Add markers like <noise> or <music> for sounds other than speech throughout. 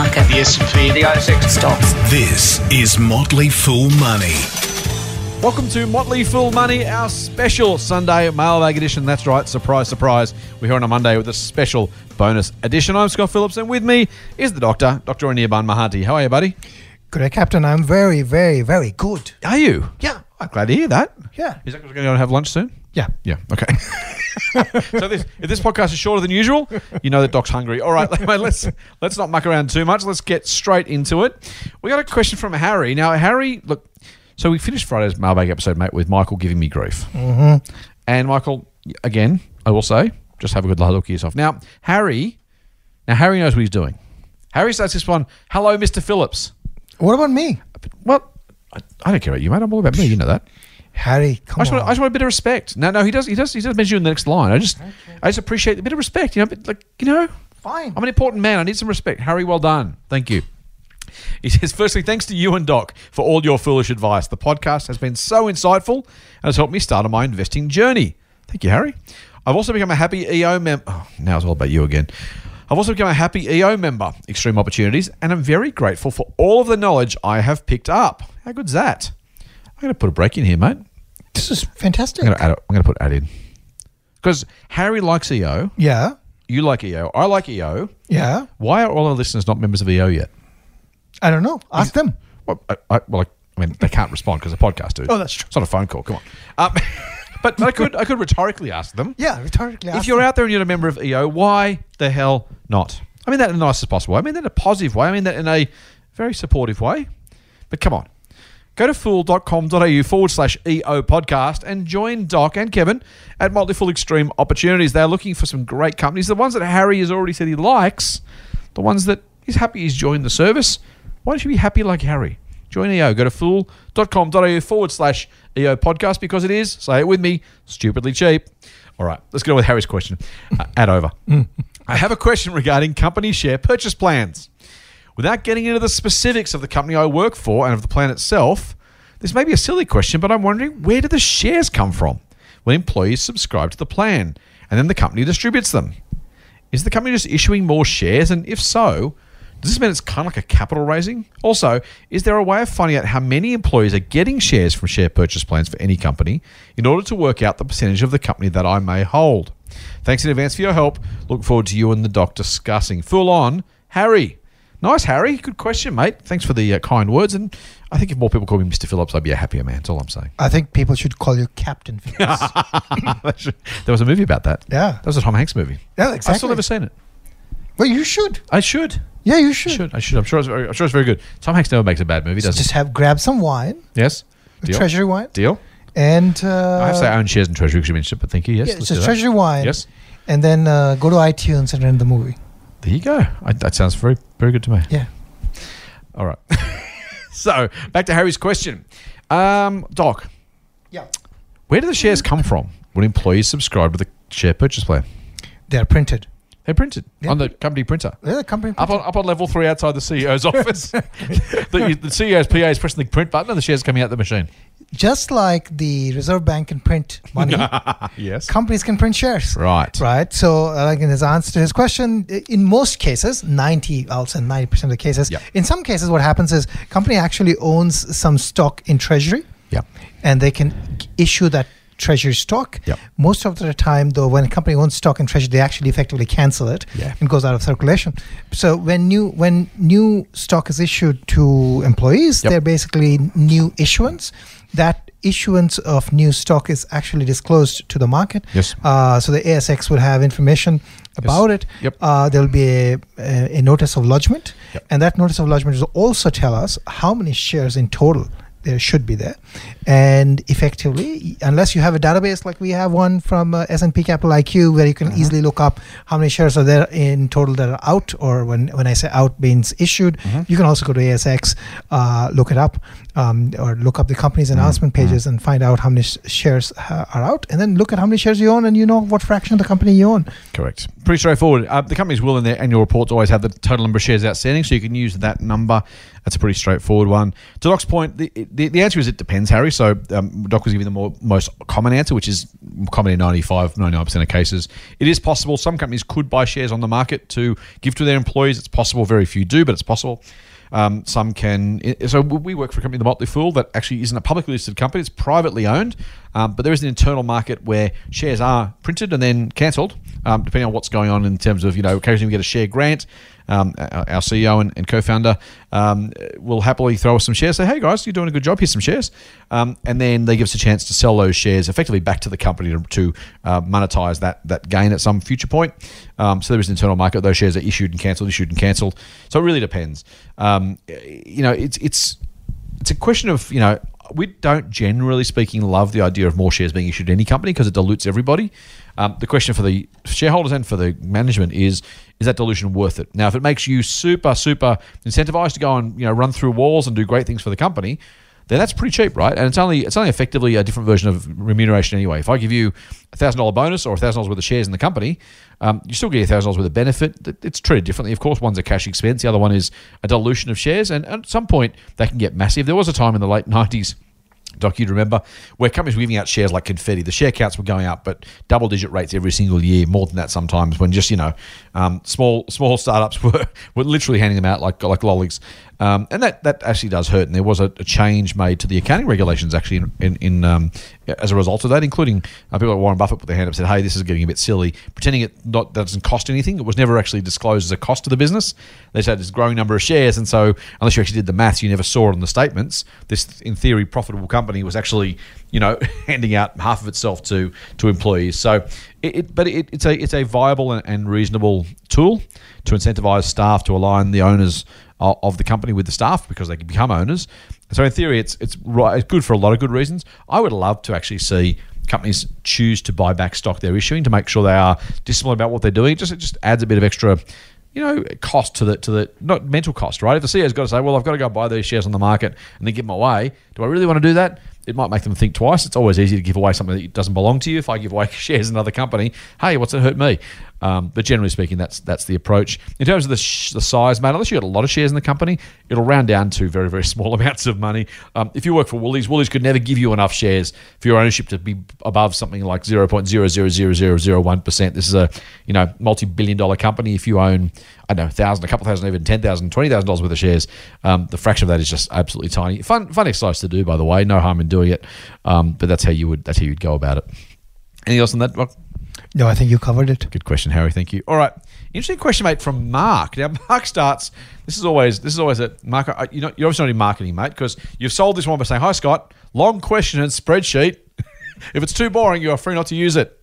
market. The S&P, The ASX Stocks. This is Motley Fool Money. Welcome to Motley Fool Money, our special Sunday mailbag edition. That's right, surprise, surprise. We're here on a Monday with a special bonus edition. I'm Scott Phillips, and with me is the doctor, Dr. Anirban Mahanti. How are you, buddy? Good, day, Captain. I'm very, very, very good. Are you? Yeah. I'm glad to hear that. Yeah. Is that because we're going to have lunch soon? Yeah. Yeah, okay. <laughs> so this, if this podcast is shorter than usual, you know that Doc's hungry. All right, <laughs> mate, let's let's not muck around too much. Let's get straight into it. We got a question from Harry. Now, Harry, look, so we finished Friday's mailbag episode, mate, with Michael giving me grief. Mm-hmm. And Michael, again, I will say, just have a good look at yourself. Now, Harry, now Harry knows what he's doing. Harry starts this one. Hello, Mr. Phillips. What about me? Well, I, I don't care about you, mate. I'm all about me. You know that. Harry, I come just, on. want, I just want a bit of respect. No, no, he does. He does. He does mention you in the next line. I just, I just appreciate a bit of respect. You know, but like you know, Fine. I'm an important man. I need some respect. Harry, well done. Thank you. He says, firstly, thanks to you and Doc for all your foolish advice. The podcast has been so insightful and has helped me start on my investing journey. Thank you, Harry. I've also become a happy EO member. Oh, now it's all about you again. I've also become a happy EO member, Extreme Opportunities, and I'm very grateful for all of the knowledge I have picked up. How good's that? I'm going to put a break in here, mate. This is fantastic. I'm going to add. I'm to put add in because Harry likes EO. yeah. You like EO. I like EO. Yeah. Why are all our listeners not members of EO yet? I don't know. Ask them. Well, I, I, well, I mean, they can't respond because they're podcast, dude. Oh, that's true. It's not a phone call. Come on. Um, <laughs> but I could, I could rhetorically ask them. Yeah, rhetorically ask If you're them. out there and you're a member of EO, why the hell not? I mean that in the nicest possible way. I mean that in a positive way. I mean that in a very supportive way. But come on. Go to fool.com.au forward slash EO podcast and join Doc and Kevin at Motley Fool Extreme Opportunities. They're looking for some great companies. The ones that Harry has already said he likes, the ones that he's happy he's joined the service. Why don't you be happy like Harry? Join EO. Go to fool.com.au forward slash EO podcast because it is, say it with me, stupidly cheap. All right, let's get on with Harry's question. Uh, add over. I have a question regarding company share purchase plans. Without getting into the specifics of the company I work for and of the plan itself, this may be a silly question, but I'm wondering where do the shares come from when employees subscribe to the plan and then the company distributes them? Is the company just issuing more shares? And if so, does this mean it's kind of like a capital raising? Also, is there a way of finding out how many employees are getting shares from share purchase plans for any company in order to work out the percentage of the company that I may hold? Thanks in advance for your help. Look forward to you and the doc discussing. Full on, Harry. Nice, Harry. Good question, mate. Thanks for the uh, kind words. And I think if more people call me Mr. Phillips, I'd be a happier man. That's all I'm saying. I think people should call you Captain <laughs> Phillips. there was a movie about that. Yeah. That was a Tom Hanks movie. yeah, exactly. I've still never seen it. well, you should. I should. Yeah, you I should. should. I should. I'm sure it's very, I'm sure it's very good. Tom Hanks never makes a bad movie, does Just he? have grab some wine, Yes. Deal. treasury wine, Deal. and uh, I have to say I own shares in Treasury because you mentioned it, but thank you. Yes. yeah, let's just that. treasury wine. Yes. and then uh, go to iTunes and rent the movie. There you go. I, that sounds very, very good to me. Yeah. All right. <laughs> so back to Harry's question. Um, Doc, Yeah. where do the shares come from when employees subscribe to the share purchase plan? They're printed. They're printed Yeah. on the company printer. Yeah, the company Up on, up on level three outside the CEO's office. <laughs> the, the CEO's PA is pressing the print button and the shares coming out the machine. Just like the Reserve Bank can print money, <laughs> Yes. companies can print shares. Right. Right. So, uh, like in his answer to his question, in most cases, 90, I'll say 90% of the cases, Yep. in some cases, what happens is company actually owns some stock in treasury Yeah. and they can issue that treasury stock. Yep. Most of the time, though, when a company owns stock in treasury, they actually effectively cancel it Yeah. and goes out of circulation. So when new when new stock is issued to employees, Yep. they're basically new issuance. That issuance of new stock is actually disclosed to the market. Yes. Uh, so the ASX will have information about it. Yep. Uh, there will be a, a, a notice of lodgement, Yep. and that notice of lodgement will also tell us how many shares in total there should be there, and effectively, unless you have a database like we have one from uh, S&P Capital IQ, where you can easily look up how many shares are there in total that are out, or when when I say out means issued, you can also go to ASX, uh, look it up, um, or look up the company's announcement pages and find out how many sh- shares ha- are out, and then look at how many shares you own, and you know what fraction of the company you own. Correct. Pretty straightforward. Uh, the companies will in their annual reports always have the total number of shares outstanding, so you can use that number. That's a pretty straightforward one. To Doc's point, the, the, the answer is it depends, Harry. So um, Doc was giving the more, most common answer, which is common in 95, 99% of cases. It is possible. Some companies could buy shares on the market to give to their employees. It's possible. Very few do, but it's possible. Um, some can. So we work for a company, the Motley Fool, that actually isn't a publicly listed company. It's privately owned, um, but there is an internal market where shares are printed and then cancelled, um, depending on what's going on in terms of you know occasionally we get a share grant um, our CEO and, and co-founder um, will happily throw us some shares. Say, hey guys, you're doing a good job. Here's some shares, um, and then they give us a chance to sell those shares effectively back to the company to, to uh, monetize that that gain at some future point. Um, so there is an internal market. Those shares are issued and cancelled, issued and cancelled. So it really depends. Um, you know, it's it's it's a question of you know we don't generally speaking love the idea of more shares being issued to any company because it dilutes everybody. Um, the question for the shareholders and for the management is: Is that dilution worth it? Now, if it makes you super, super incentivized to go and you know run through walls and do great things for the company, then that's pretty cheap, right? And it's only it's only effectively a different version of remuneration anyway. If I give you a thousand dollar bonus or a thousand dollars worth of shares in the company, um, you still get a thousand dollars worth of benefit. It's treated differently. Of course, one's a cash expense, the other one is a dilution of shares, and at some point they can get massive. There was a time in the late nineties Doc, you'd remember where companies were giving out shares like confetti. The share counts were going up, but double digit rates every single year, more than that sometimes. When just you know, um, small small startups <laughs> were, were literally handing them out like like lollies. Um, and that, that actually does hurt. And there was a, a change made to the accounting regulations actually in, in, in um, as a result of that, including uh, people like Warren Buffett put their hand up and said, hey, this is getting a bit silly. Pretending it not, that doesn't cost anything. It was never actually disclosed as a cost to the business. They said it's growing number of shares. And so unless you actually did the maths, you never saw it on the statements. This, in theory, profitable company was actually, you know, <laughs> handing out half of itself to, to employees. So, it, it but it, it's, a, it's a viable and, and reasonable tool to incentivize staff to align the owners of the company with the staff because they can become owners. So in theory, it's it's right, it's good for a lot of good reasons. I would love to actually see companies choose to buy back stock they're issuing to make sure they are disciplined about what they're doing. It just it just adds a bit of extra you know, cost to the to the not mental cost, right? If the CEO's got to say, well, I've got to go buy these shares on the market and then give them away, do I really want to do that? It might make them think twice. It's always easy to give away something that doesn't belong to you. If I give away <laughs> shares in another company, hey, what's it hurt me? Um, but generally speaking, that's that's the approach. In terms of the, sh- the size, mate, unless you've got a lot of shares in the company, it'll round down to very, very <laughs> small amounts of money. Um, if you work for Woolies, Woolies could never give you enough shares for your ownership to be above something like 0.0000001%. This is a you know multi-billion dollar company. If you own, I don't know, thousand, a couple thousand, even ten thousand, twenty thousand dollars worth of shares, um, the fraction of that is just absolutely tiny. Fun, fun exercise to do, by the way. No harm in doing it, um, but that's how you would that's how you'd go about it. Anything else on that? No, I think you covered it. Good question, Harry. Thank you. All right, interesting question, mate, from Mark. Now, <laughs> Mark starts. This is always this is always a Mark. You know, you're obviously not in marketing, mate, because you've sold this one by saying, "Hi, Scott. Long question and spreadsheet. <laughs> if it's too boring, you are free not to use it."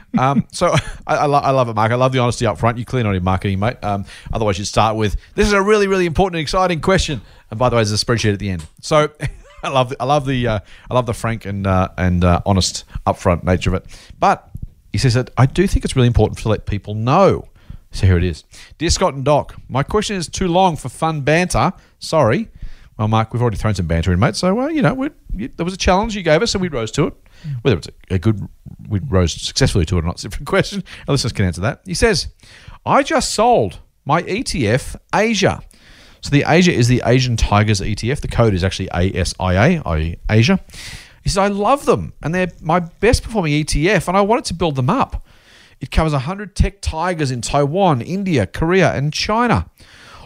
<laughs> um, so I, I, lo- I, love it, Mark. I love the honesty up front. You're clearly not in marketing, mate. Um, otherwise, you'd start with, "This is a really, really important and exciting question." And by the way, there's a spreadsheet at the end. So. I love the, I love the uh, I love the frank and uh, and uh, honest upfront nature of it. But he says that I do think it's really important to let people know. So here it is. Dear Scott and Doc, my question is too long for fun banter. Sorry. Well, Mark, we've already thrown some banter in, mate. So, well, you know, there was a challenge you gave us and we rose to it. Mm. Whether it's a, a good, we rose successfully to it or not, it's a different <laughs> question. Our listeners can answer that. He says, I just sold my ETF Asia. So the Asia is the Asian Tigers ETF. The code is actually ASIA, Asia. He says, I love them and they're my best performing ETF and I wanted to build them up. It covers 100 tech tigers in Taiwan, India, Korea, and China,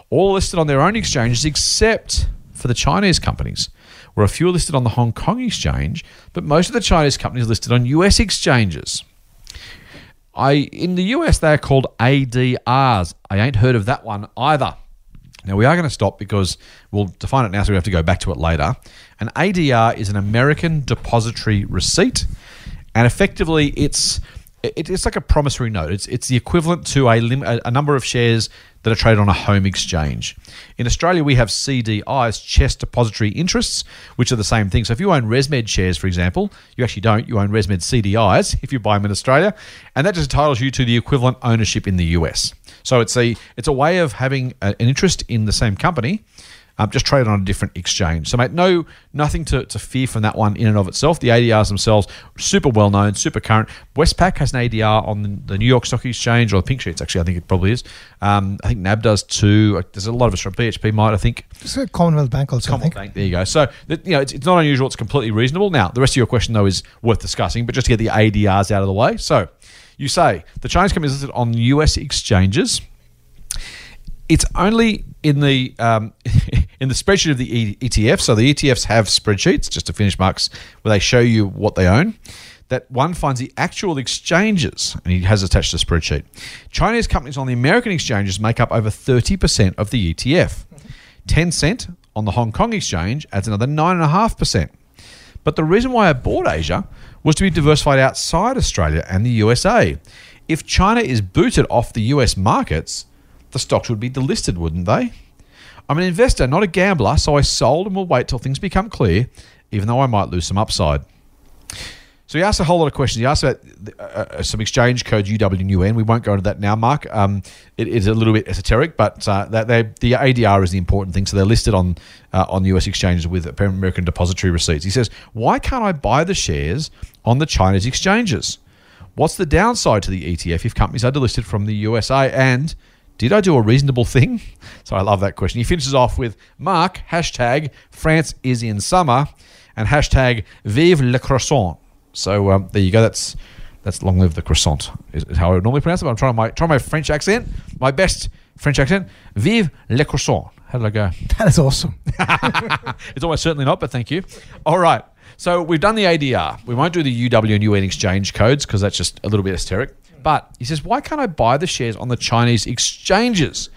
all listed on their own exchanges except for the Chinese companies, where a few are listed on the Hong Kong exchange, but most of the Chinese companies are listed on US exchanges. I in the US they are called ADRs. I ain't heard of that one either. Now we are going to stop because we'll define it now, so we have to go back to it later. An ADR is an American depository receipt, and effectively it's it's like a promissory note. It's it's the equivalent to a, lim, a, number of shares that are traded on a home exchange. In Australia, we have CDIs, CHESS Depository Interests, which are the same thing. So if you own ResMed shares, for example, you actually don't. You own ResMed CDIs if you buy them in Australia, and that just entitles you to the equivalent ownership in the US. So it's a it's a way of having a, an interest in the same company um, just traded on a different exchange. So, mate, no, nothing to, to fear from that one in and of itself. The ADRs themselves, super well known, super current. Westpac has an ADR on the, the New York Stock Exchange, or the Pink Sheets, actually, I think it probably is. Um, I think NAB does too. There's a lot of us from BHP might, I think. It's a Commonwealth Bank also, I Commonwealth. Bank. There you go. So you know, it's, it's not unusual. It's completely reasonable. Now, the rest of your question though is worth discussing, but just to get the ADRs out of the way. So, you say the Chinese company is listed on U.S. exchanges. It's only in the um, <laughs> in the spreadsheet of the ETF. So the ETFs have spreadsheets, just to finish Mark's, where they show you what they own. That one finds the actual exchanges, and he has attached a spreadsheet. Chinese companies on the American exchanges make up over 30% of the ETF. Tencent on the Hong Kong exchange adds another 9.5%. But the reason why I bought Asia was to be diversified outside Australia and the USA. If China is booted off the US markets, the stocks would be delisted, wouldn't they? I'm an investor, not a gambler, so I sold and will wait till things become clear, even though I might lose some upside. So he asked a whole lot of questions. He asked about uh, uh, some exchange codes UW and UN. We won't go into that now, Mark. Um, it is a little bit esoteric, but uh, that they, the ADR is the important thing. So they're listed on uh, on US exchanges with American depository receipts. He says, "Why can't I buy the shares on the Chinese exchanges? What's the downside to the ETF if companies are delisted from the USA? And did I do a reasonable thing?" <laughs> So I love that question. He finishes off with, "Mark hashtag France is in summer." And hashtag Vive le croissant. So um, there you go. That's that's long live the croissant is, how I would normally pronounce it. But I'm trying my try my French accent, my best French accent. Vive le croissant. How did I go? <laughs> That is awesome. <laughs> it's almost certainly not, but thank you. All right. So we've done the ADR. We won't do the UW and UN exchange codes because that's just a little bit esoteric. But he says, why can't I buy the shares on the Chinese exchanges?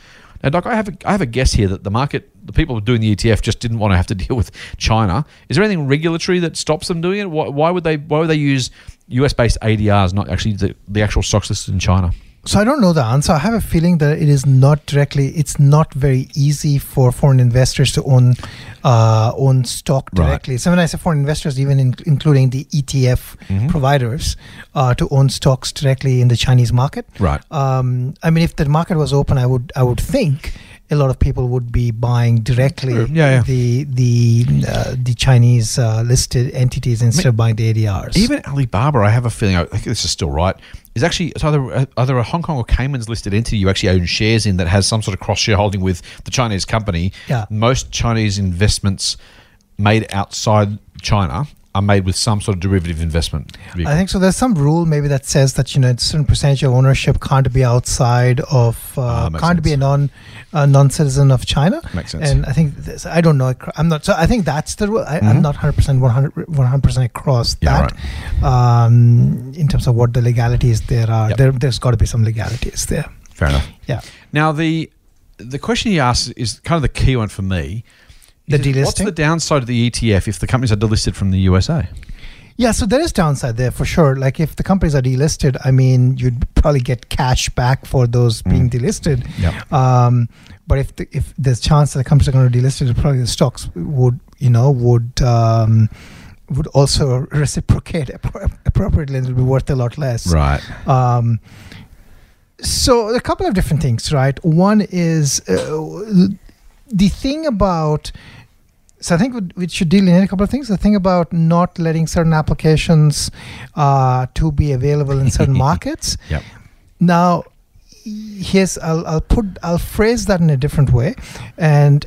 Now, Doc, I have a, I have a guess here that the market, the people doing the ETF, just didn't want to have to <laughs> deal with China. Is there anything regulatory that stops them doing it? Why, why would they? Why would they use US based ADRs, not actually the, the actual stocks listed in China? So I don't know the answer. I have a feeling that it is not directly. It's not very easy for foreign investors to own uh, own stock Right. directly. So when I say foreign investors, even in, including the ETF Mm-hmm. providers, uh, to own stocks directly in the Chinese market. Right. Um, I mean, if the market was open, I would I would think a lot of people would be buying directly Sure. Yeah, yeah. the the uh, the Chinese uh, listed entities instead of buying the ADRs. Even Alibaba, I have a feeling, I think this is still right, is actually it's either either a Hong Kong or Cayman's listed entity you actually own shares in that has some sort of cross shareholding with the Chinese company. Yeah. Most Chinese investments made outside China are made with some sort of derivative investment. vehicle. I think so. There's some rule maybe that says that you know a certain percentage of ownership can't be outside of Ah, uh, can't be a non uh, non citizen of China. Makes sense. And I think this, I don't know. I'm not. So I think that's the rule. I, Mhm. I'm not 100 percent 100 percent across Yeah, that. Um, in terms of what the legalities there are, Yep. there there's got to be some legalities there. Fair enough. Yeah. Now the the question he asks is kind of the key one for me. He The says, What's the downside of the ETF if the companies are delisted from the USA? Yeah, so there is downside there for sure. Like if the companies are delisted, I mean, you'd probably get cash back for those being delisted. Yep. Um, but if the, if there's chance that the companies are going to delist it, probably the stocks would you know would um, would also reciprocate appropriately and it'll be worth a lot less. Right. Um, so a couple of different things, right? One is uh, the thing about. So I think we- should deal in a couple of things. The thing about not letting certain applications uh, to be available in certain <laughs> markets. Yep. Now, here's I'll, I'll put I'll phrase that in a different way, and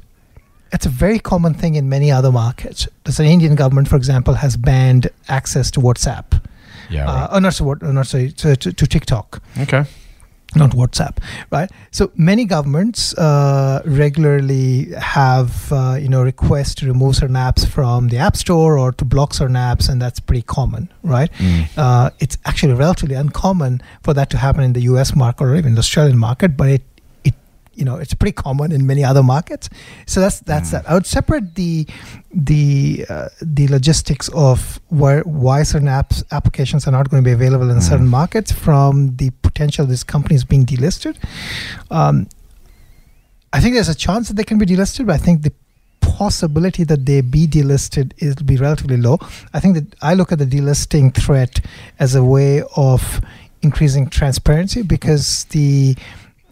it's a very common thing in many other markets. The Indian government, for example, has banned access to WhatsApp. Yeah. Uh, oh, not so what? Not to, to, to TikTok, okay. Not WhatsApp, right? So many governments uh, regularly have uh, you know requests to remove certain apps from the App Store or to block certain apps, and that's pretty common, right? Mm. Uh, it's actually relatively uncommon for that to happen in the U.S. market or even the Australian market, but it it you know it's pretty common in many other markets. So that's that's that. I would separate the the uh, the logistics of where why certain apps applications are not going to be available in certain markets from the potential of these companies being delisted. Um, I think there's a chance that they can be delisted, but I think the possibility that they be delisted is be relatively low. I think that I look at the delisting threat as a way of increasing transparency because the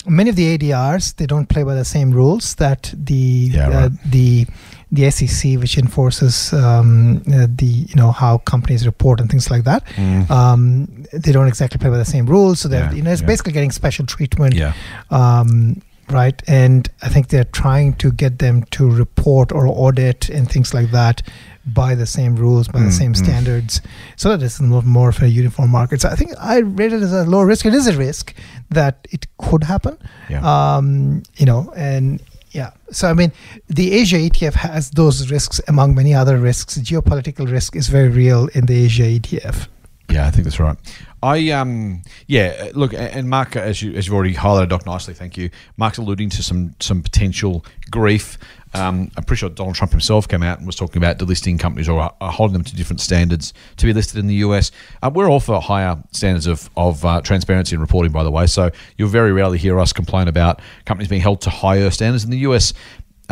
many of the ADRs they don't play by the same rules that the Yeah, uh, the the SEC, which enforces um, uh, the you know how companies report and things like that. Um, they don't exactly play by the same rules, so they're Yeah, you know it's yeah. basically getting special treatment. Yeah. Um, right, and I think they're trying to get them to report or audit and things like that by the same rules, by the Mm, same mm. standards, so that it's more, more of a uniform market. So I think I rate it as a low risk. It is a risk that it could happen. Yeah. Um, you know, and yeah. So I mean, the Asia ETF has those risks among many other risks. Geopolitical risk is very real in the Asia ETF. Yeah, I think that's right. I um yeah look and Mark as you as you've already highlighted Doc nicely thank you Mark's alluding to some some potential grief um, I'm pretty sure Donald Trump himself came out and was talking about delisting companies or uh, holding them to different standards to be listed in the US uh, we're all for higher standards of, of uh, transparency and reporting by the way. So you'll very rarely hear us complain about companies being held to higher standards in the US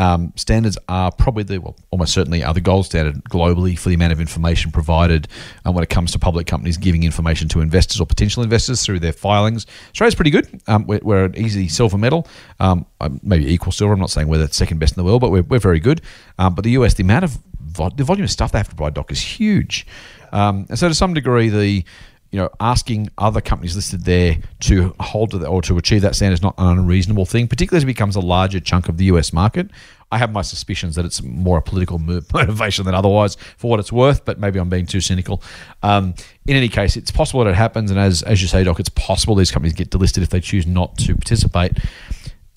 um, standards are probably the well, almost certainly are the gold standard globally for the amount of information provided um, when it comes to public companies giving information to investors or potential investors through their filings. Australia's pretty good. Um, we're, we're an easy silver medal, um, um, maybe equal silver. I'm not saying we're the second best in the world, but we're, we're very good. Um, but the US, the amount of vo- the volume of stuff they have to provide, doc, is huge. Um, and so to some degree, the you know, asking other companies listed there to hold to or to achieve that standard is not an unreasonable thing, particularly as it becomes a larger chunk of the US market. I have my suspicions that it's more a political <laughs> motivation than otherwise, for what it's worth. But maybe I'm being too cynical. Um, in any case, it's possible that it happens, and as as you say, Doc, it's possible these companies get delisted if they choose not to participate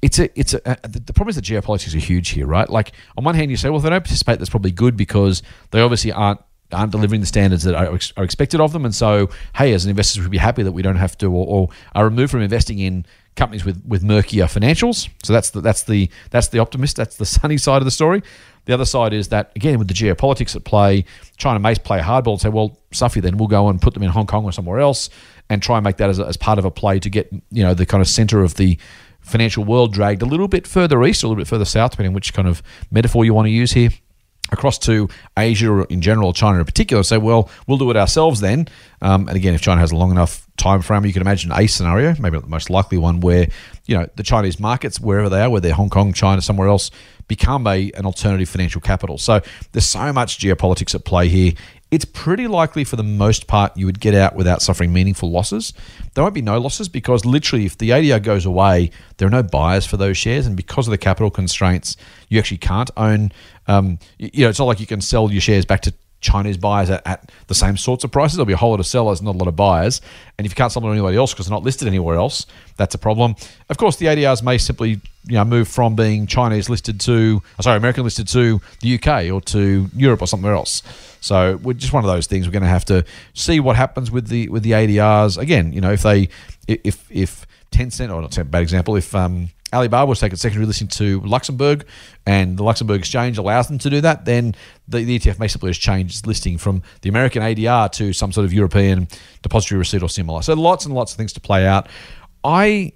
it's a it's a, uh, the the problem is that geopolitics are huge here, right? Like on one hand, you say, well, if they don't participate, that's probably good because they obviously aren't aren't delivering the standards that are, ex- are expected of them, and so hey, as investors, we'd be happy that we don't have to or, or are removed from investing in companies with with murkier financials. So that's the that's the that's the optimist. That's the <laughs> sunny side of the story. The other side is that again with the geopolitics at play, China may play hardball and say, well, Suffy, then we'll go and put them in Hong Kong or somewhere else, and try and make that as, as part of a play to get you know the kind of center of the financial world dragged a little bit further east, a little bit further south, depending on which kind of metaphor you want to use here, across to Asia in general, China in particular. Say, well, we'll do it ourselves then. Um, and again, if China has a long enough time frame, you can imagine a scenario, maybe the most likely one, where you know the Chinese markets, wherever they are, whether they're Hong Kong, China, somewhere else, become a an alternative financial capital. So there's so much geopolitics at play here. It's pretty likely, for the most part, you would get out without suffering meaningful losses. There won't be no losses because literally, if the ADR goes away, there are no buyers for those shares, and because of the capital constraints, you actually can't own. Um, you know, it's not like you can sell your shares back to Chinese buyers at, at the same sorts of prices. There'll be a whole lot of sellers, not a lot of buyers. And if you can't sell them to anybody else because they're not listed anywhere else, that's a problem. Of course, the ADRs may simply you know move from being Chinese listed to, oh, sorry, American listed to the UK or to Europe or somewhere else. So we're just one of those things. We're going to have to see what happens with the with the ADRs. Again, you know, if they if if Tencent or not a bad example, if um, Alibaba was taking secondary listing to Luxembourg, and the Luxembourg exchange allows them to do that, then the, the ETF may simply just change its listing from the American ADR to some sort of European depository receipt or similar. So lots and lots of things to play out. I,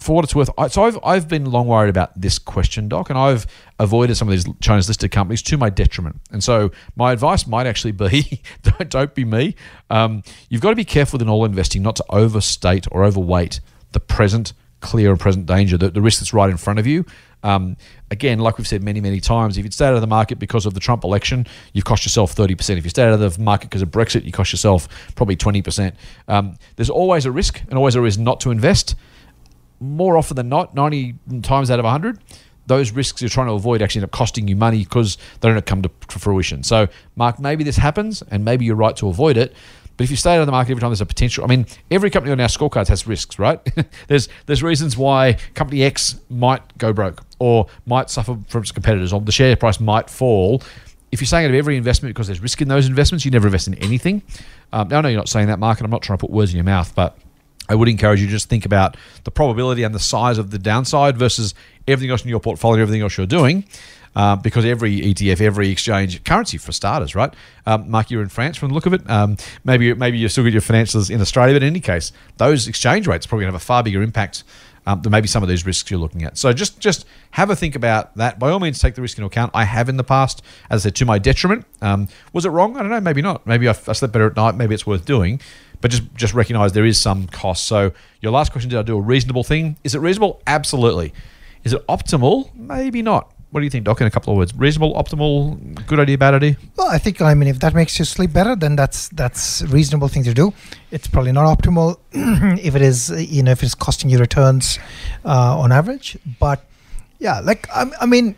for what it's worth, I, so I've, I've been long worried about this question, Doc, and I've avoided some of these China's listed companies to my detriment. And so my advice might actually be <laughs> don't, don't be me. Um, you've got to be careful in all investing not to overstate or overweight the present clear and present danger, the, the risk that's right in front of you. Um, again, like we've said many, many times, if you stay out of the market because of the Trump election, you've cost yourself 30%. If you stay out of the market because of Brexit, you cost yourself probably 20%. Um, there's always a risk and always a risk not to invest. More often than not, 90 times out of 100, those risks you're trying to avoid actually end up costing you money because they don't come to, to fruition. So, Mark, maybe this happens and maybe you're right to avoid it. But if you stay out of the market every time there's a potential, I mean, every company on our scorecards has risks, right? <laughs> there's there's reasons why company X might go broke or might suffer from its competitors, or the share price might fall. If you're saying out of every investment because there's risk in those investments, you never invest in anything. Um, now, I know you're not saying that, Mark, and I'm not trying to put words in your mouth, but I would encourage you to just think about the probability and the size of the downside versus everything else in your portfolio, everything else you're doing. Uh, because every ETF, every exchange, currency for starters, right? Um, Mark, you're in France from the look of it. Um, maybe maybe you still got your financials in Australia, but in any case, those exchange rates are probably going to have a far bigger impact um, than maybe some of these risks you're looking at. So just just have a think about that. By all means, take the risk into account. I have in the past, as I said, to my detriment. Um, was it wrong? I don't know. Maybe not. Maybe I, I slept better at night. Maybe it's worth doing. but just just recognise there is some cost. So your last question: Did I do a reasonable thing? Is it reasonable? Absolutely. Is it optimal? Maybe not. What do you think, Doc? In a couple of words, reasonable, optimal, good idea, bad idea? Well, I think I mean if that makes you sleep better, then that's that's a reasonable thing to do. It's probably not optimal <clears throat> if it is you know if it's costing you returns uh, on average. But yeah, like I, I mean,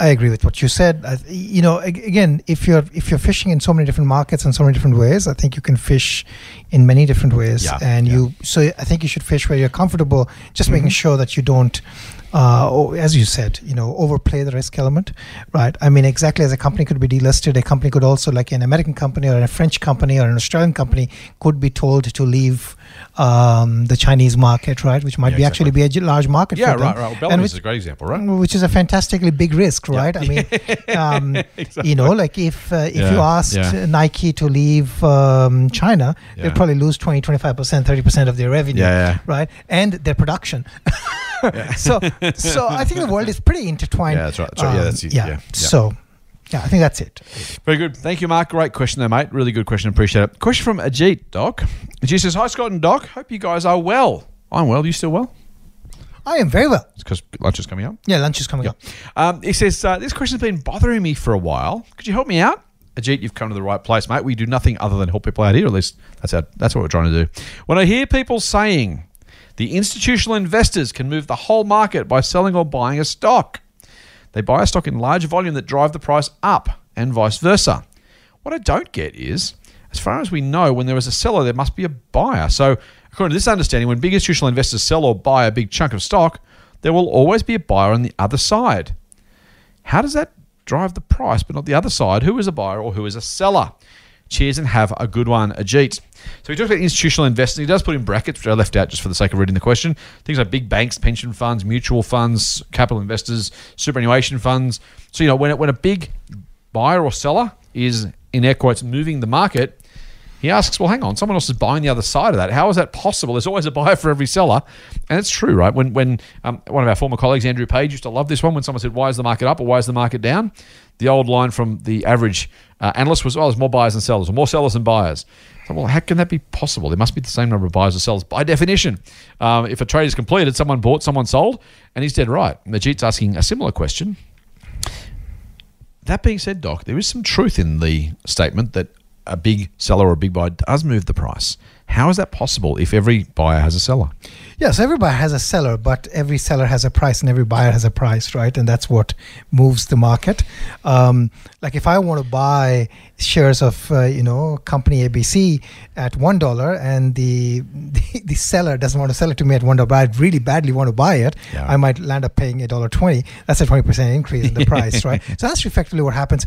I agree with what you said. I, you know, again, if you're if you're fishing in so many different markets and so many different ways, I think you can fish in many different ways. Yeah, and yeah. you so I think you should fish where you're comfortable. Just making Mm-hmm. sure that you don't. Uh, as you said, you know, overplay the risk element, right? I mean, exactly as a company could be delisted, a company could also, like an American company or a French company or an Australian company, could be told to leave um, the Chinese market, right? Which might Yeah, be actually be a large market. Yeah, for them. right, right. Well, And Bellamy's which- is a great example, right? which is a fantastically big risk, right? I mean, <laughs> um, you know, like if uh, if you Yeah, asked yeah. Nike to leave um, China, Yeah. they'd probably lose 20, 25 percent, thirty percent of their revenue, Yeah, yeah. right, and their production. <laughs> so, so I think the world is pretty intertwined. Yeah, that's right, that's right. Yeah, that's yeah. Yeah, yeah. So, yeah, I think that's it. Very good. Thank you, Mark. Great question there, mate. Really good question. Appreciate it. Question from Ajit, Doc. Ajit says, Hi, Scott and Doc. Hope you guys are well. I'm well. You still well? I am very well. It's because lunch is coming up. Yeah, lunch is coming up. Um, he says, uh, This question's been bothering me for a while. Could you help me out? Ajit, you've come to the right place, mate. We do nothing other than help people out here. At least that's our, that's what we're trying to do. When I hear people saying the institutional investors can move the whole market by selling or buying a stock, they buy a stock in large volume that drive the price up, and vice versa. What I don't get is, as far as we know, when there is a seller, there must be a buyer. So, according to this understanding, when big institutional investors sell or buy a big chunk of stock, there will always be a buyer on the other side. How does that drive the price, but not the other side? Who is a buyer or who is a seller? Cheers and have a good one, Ajit. So he talks about institutional investing. He does put in brackets, which I left out just for the sake of reading the question. Things like big banks, pension funds, mutual funds, capital investors, superannuation funds. So you know when when a big buyer or seller is in air quotes moving the market, he asks, well, hang on, someone else is buying the other side of that. How is that possible? There's always a buyer for every seller. And it's true, right? When when um, one of our former colleagues, Andrew Page, used to love this one when someone said, why is the market up or why is the market down? The old line from the average uh, analyst was, oh, there's more buyers than sellers or more sellers than buyers. So, well, how can that be possible? There must be the same number of buyers as sellers by definition. Um, if a trade is completed, someone bought, someone sold, and he's dead right. Majid's asking a similar question. That being said, Doc, there is some truth in the statement that a big seller or a big buyer does move the price. How is that possible if every buyer has a seller? Yes, every buyer has a seller, but every seller has a price and every buyer has a price, right? And that's what moves the market. Um, like if I want to buy shares of, uh, you know, company ABC at one dollar, and the, <laughs> the the seller doesn't want to sell it to me at one dollar, but I really badly want to buy it, Yeah. I might land up paying a dollar twenty. That's a twenty percent increase in the <laughs> price, right? So that's effectively what happens.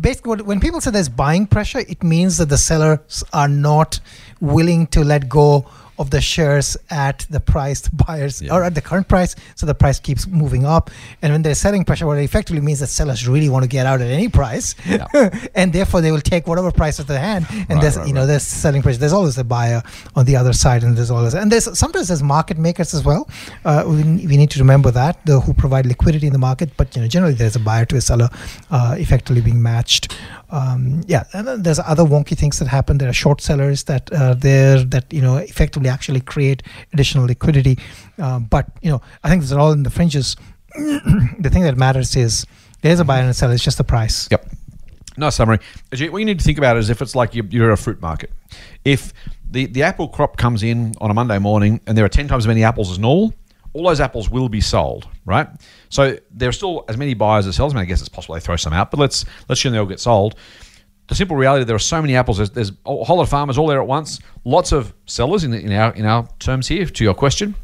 Basically, what- when people say there's buying pressure, it means that the sellers are not willing to let go of the shares at the price <laughs> buyers Yeah. or at the current price so the price keeps moving up and when there's selling pressure what it effectively means that sellers really want to get out at any price Yeah. <laughs> and therefore they will take whatever price at the hand and Right, there's right, you know right. there's selling pressure there's always a buyer on the other side and there's always and there's sometimes there's market makers as well uh, we, we need to remember that the who provide liquidity in the market but you know generally there's a buyer to a seller uh, effectively being matched um, yeah and then there's other wonky things that happen there are short sellers that are there that you know effectively actually create additional liquidity um, but you know i think these are all in the fringes <clears throat> the thing that matters is there's a buyer and a seller it's just the price Yep. Nice summary. What you need to think about is if it's like you're, a fruit market. If the, the apple crop comes in on a Monday morning and there are 10 times as many apples as normal, all those apples will be sold, right? So there are still as many buyers as sellers. I mean, I guess it's possible they throw some out, but let's let's assume they all get sold. The simple reality, there are so many apples. There's, there's a whole lot of farmers all there at once. Lots of sellers in, in our in our terms here. To your question,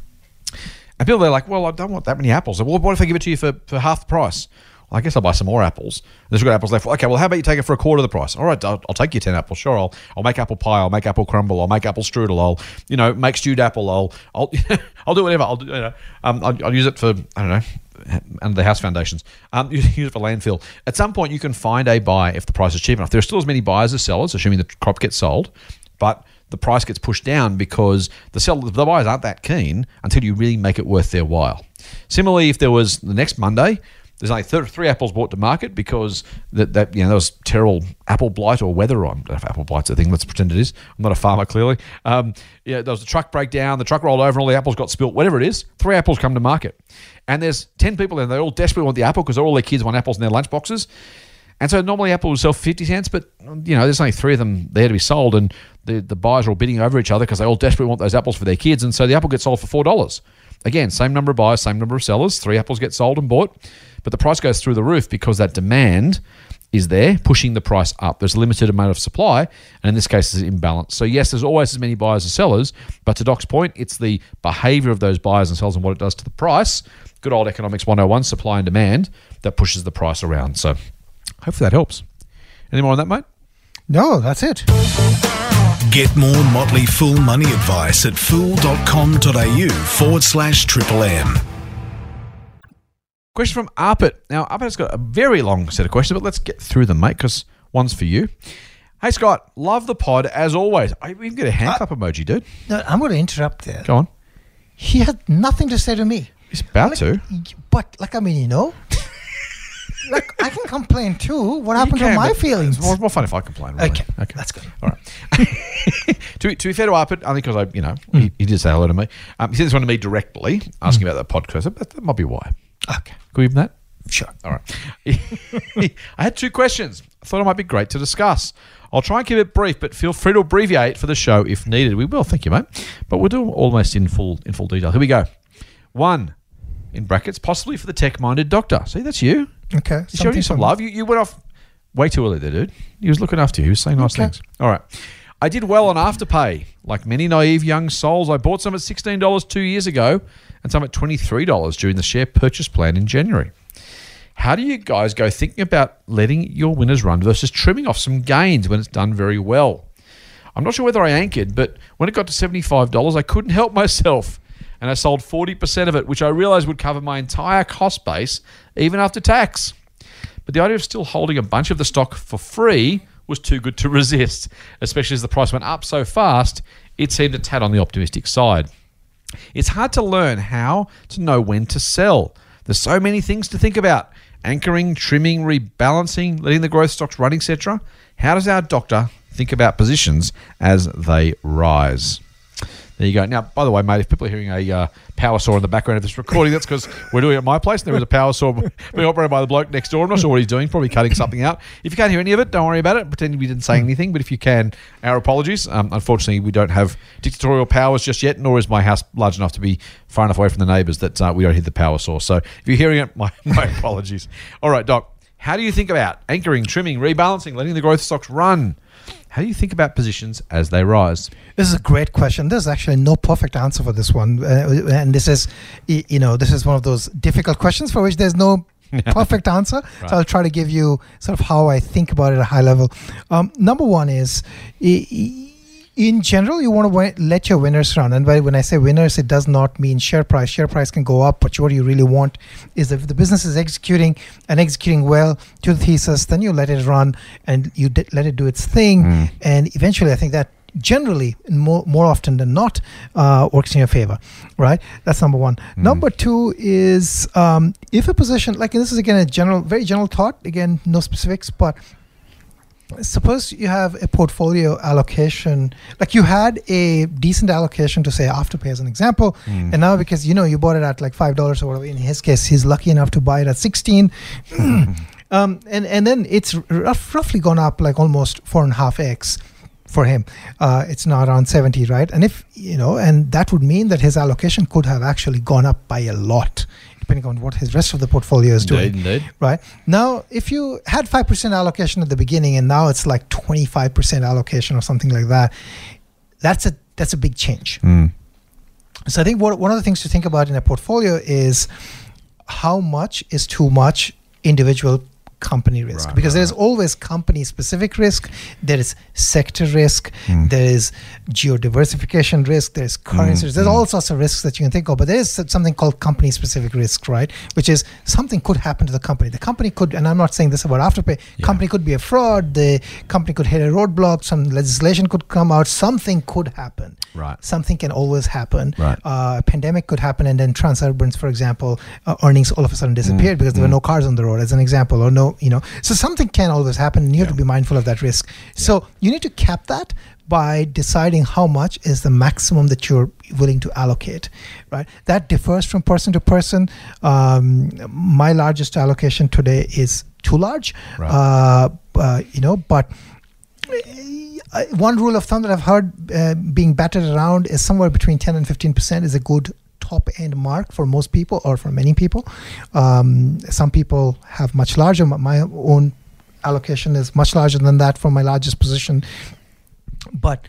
and people they're like, well, I don't want that many apples. Well, what if I give it to you for, for half the price? I guess I'll buy some more apples. There's got apples left. Okay, well, how about you take it for a quarter of the price? All right, I'll, I'll take your ten apples. Sure, I'll I'll make apple pie. I'll make apple crumble. I'll make apple strudel. I'll you know make stewed apple. I'll I'll <laughs> I'll do whatever. I'll do you know um, I'll, I'll use it for I don't know under the house foundations. Um, <laughs> use it for landfill. At some point, you can find a buy if the price is cheap enough. There are still as many buyers as sellers, assuming the crop gets sold, but the price gets pushed down because the seller, the buyers aren't that keen until you really make it worth their while. Similarly, if there was the next Monday, There's only th- three apples brought to market because that, that you know there was terrible apple blight or weather. I don't know if apple blight's a thing. Let's pretend it is. I'm not a farmer, clearly. Um, yeah, there was a truck breakdown. The truck rolled over, and all the apples got spilt. Whatever it is, three apples come to market, and there's ten people, and they all desperately want the apple because all their kids want apples in their lunch boxes. And so normally Apple would sell 50 cents, but you know, there's only three of them there to be sold, and the, the buyers are all bidding over each other because they all desperately want those apples for their kids. And so the apple gets sold for $4. Again, same number of buyers, same number of sellers. Three apples get sold and bought, but the price goes through the roof because that demand is there, pushing the price up. There's a limited amount of supply, and in this case, it's imbalance. So, yes, there's always as many buyers as sellers, but to Doc's point, it's the behavior of those buyers and sellers and what it does to the price. Good old economics 101, supply and demand, that pushes the price around. So, hopefully that helps. Any more on that, mate? No, that's it. Get more Motley Fool money advice at fool.com.au forward slash triple M. Question from Arpit. Now, Arpit's got a very long set of questions, but let's get through them, mate, because one's for you. Hey, Scott, love the pod as always. I even get a hand clap uh, emoji, dude. No, I'm going to interrupt there. Go on. He had nothing to say to me. He's about Like, to. But, like, I mean, you know, like, I can complain too. What happened You to can, my but feelings? It's more, more fun if I complain. Really. Okay, Okay. that's good. All right. <laughs> to, to be fair to Arpit, only because I, you know, he, he did say hello to me. Um, he sent this one to me directly, asking about the podcast. That, that might be why. Okay, Can we give him that? sure. All right. <laughs> I had two questions. I thought it might be great to discuss. I'll try and keep it brief, but feel free to abbreviate for the show if needed. We will, thank you, mate. But we'll do almost in full in full detail. Here we go. One, in brackets, possibly for the tech-minded doctor. See, that's you. Okay. He's showing you some love. You, you went off way too early there, dude. He was looking after you. He was saying nice Okay. things. All right. I did well on Afterpay. Like many naive young souls, I bought some at $16 two years ago and some at $23 during the share purchase plan in January. How do you guys go thinking about letting your winners run versus trimming off some gains when it's done very well? I'm not sure whether I anchored, but when it got to $75, I couldn't help myself. And I sold 40% of it, which I realized would cover my entire cost base, even after tax. But the idea of still holding a bunch of the stock for free was too good to <laughs> resist, especially as the price went up so fast, it seemed a tad on the optimistic side. It's hard to learn how to know when to sell. There's so many things to think about anchoring, trimming, rebalancing, letting the growth stocks run, etc. How does our doctor think about positions as they rise? There you go. Now, by the way, mate, if people are hearing a uh, power saw in the background of this recording, that's because we're doing it at my place. And there is a power saw <laughs> being operated by the bloke next door. I'm not sure what he's doing, probably cutting something out. If you can't hear any of it, don't worry about it. Pretend we didn't say anything. But if you can, our apologies. Um, unfortunately, we don't have dictatorial powers just yet, nor is my house large enough to be far enough away from the neighbours that uh, we don't hear the power source. So if you're hearing it, <laughs> my, my apologies. All right, Doc. How do you think about anchoring, trimming, rebalancing, letting the growth stocks run? How do you think about positions as they rise? This is a great question. There's actually no perfect answer for this one, uh, and this is, you know, this is one of those difficult questions for which there's no <laughs> perfect answer. Right. So I'll try to give you sort of how I think about it at a high level. Um, number one is. i- in general, you want to let your winners run. And by- when I say winners, it does not mean share price. Share price can go up, but what you really want is if the business is executing and executing well to the thesis, then you let it run and you d- let it do its thing. And eventually, I think that generally, more, more often than not, uh, works in your favor, right? That's number one. Number two is um, if a position, like this is again a general, very general thought, again, no specifics, but suppose you have a portfolio allocation like you had a decent allocation to say afterpay as an example and now because you know you bought it at like five dollars or whatever in his case he's lucky enough to buy it at 16 <laughs> um, and and then it's rough, roughly gone up like almost four and a half x for him. Uh, it's now around 70 right? And if you know and that would mean that his allocation could have actually gone up by a lot depending on what his rest of the portfolio is doing indeed. right? Now if you had 5% allocation at the beginning and now it's like 25% allocation or something like that that's a that's a big change. Hmm. So i think what, one of the things to think about in a portfolio is how much is too much individual company risk Right, because right, there's always company specific risk there is sector risk Hmm. there is geodiversification risk there's currency risk there's Hmm. all sorts of risks that you can think of but there is something called company specific risk right which is something could happen to the company the company could and i'm not saying this about afterpay Yeah. company could be a fraud the company could hit a roadblock some legislation could come out something could happen Right. something can always happen Right. uh, a pandemic could happen and then transurban's for example uh, earnings all of a sudden disappeared because there were no cars on the road as an example or no you know. So something can always happen and you have to be mindful of that risk. So you need to cap that by deciding how much is the maximum that you're willing to allocate right? That differs from person to person. Um, my largest allocation today is too large Right. uh, uh, you know but uh, one rule of thumb that I've heard uh, being batted around is somewhere between 10 and 15 percent is a good top end mark for most people or for many people. Um, some people have much larger. My- own allocation is much larger than that for my largest position. But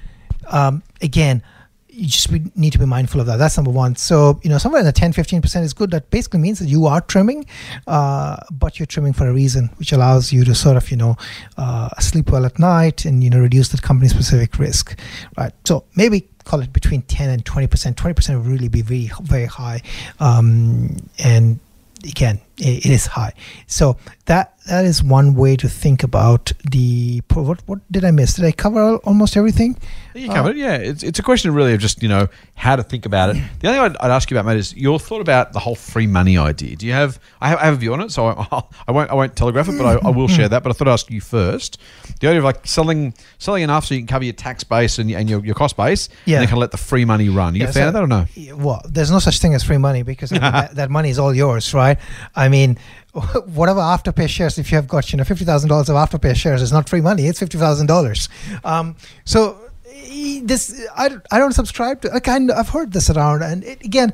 um, again, you just need to be mindful of that. That's number one. So, you know, somewhere in the 10, 15% is good. That basically means that you are trimming, uh, but you're trimming for a reason, which allows you to sort of, you know, uh, sleep well at night and, you know, reduce that company specific risk, right? So maybe call it between 10 and 20%. 20% would really be very, very high. Um, and again, it is high. So that that is one way to think about the. What, what did I miss? Did I cover almost everything? You covered it. Yeah, it's, it's a question really of just you know how to think about it. The only thing I'd, I'd ask you about, mate, is your thought about the whole free money idea. Do you have? I have, I have a view on it, so I, <laughs> I won't I won't telegraph it, but I, I will mm. share that. But I thought I'd ask you first. The idea of like selling selling enough so you can cover your tax base and, and your, your cost base, Yeah. and then kind of let the free money run. Are you Yeah, a fan so- of that or no? Well, there's no such thing as free money because I mean, <laughs> that, that money is all yours, right? I mean, <laughs> whatever afterpay shares, if you have got you know fifty thousand dollars of afterpay shares, it's not free money; it's fifty thousand dollars. Um, so e- this, I, don't- I don't subscribe to. I, know- I've heard this around, and it, again.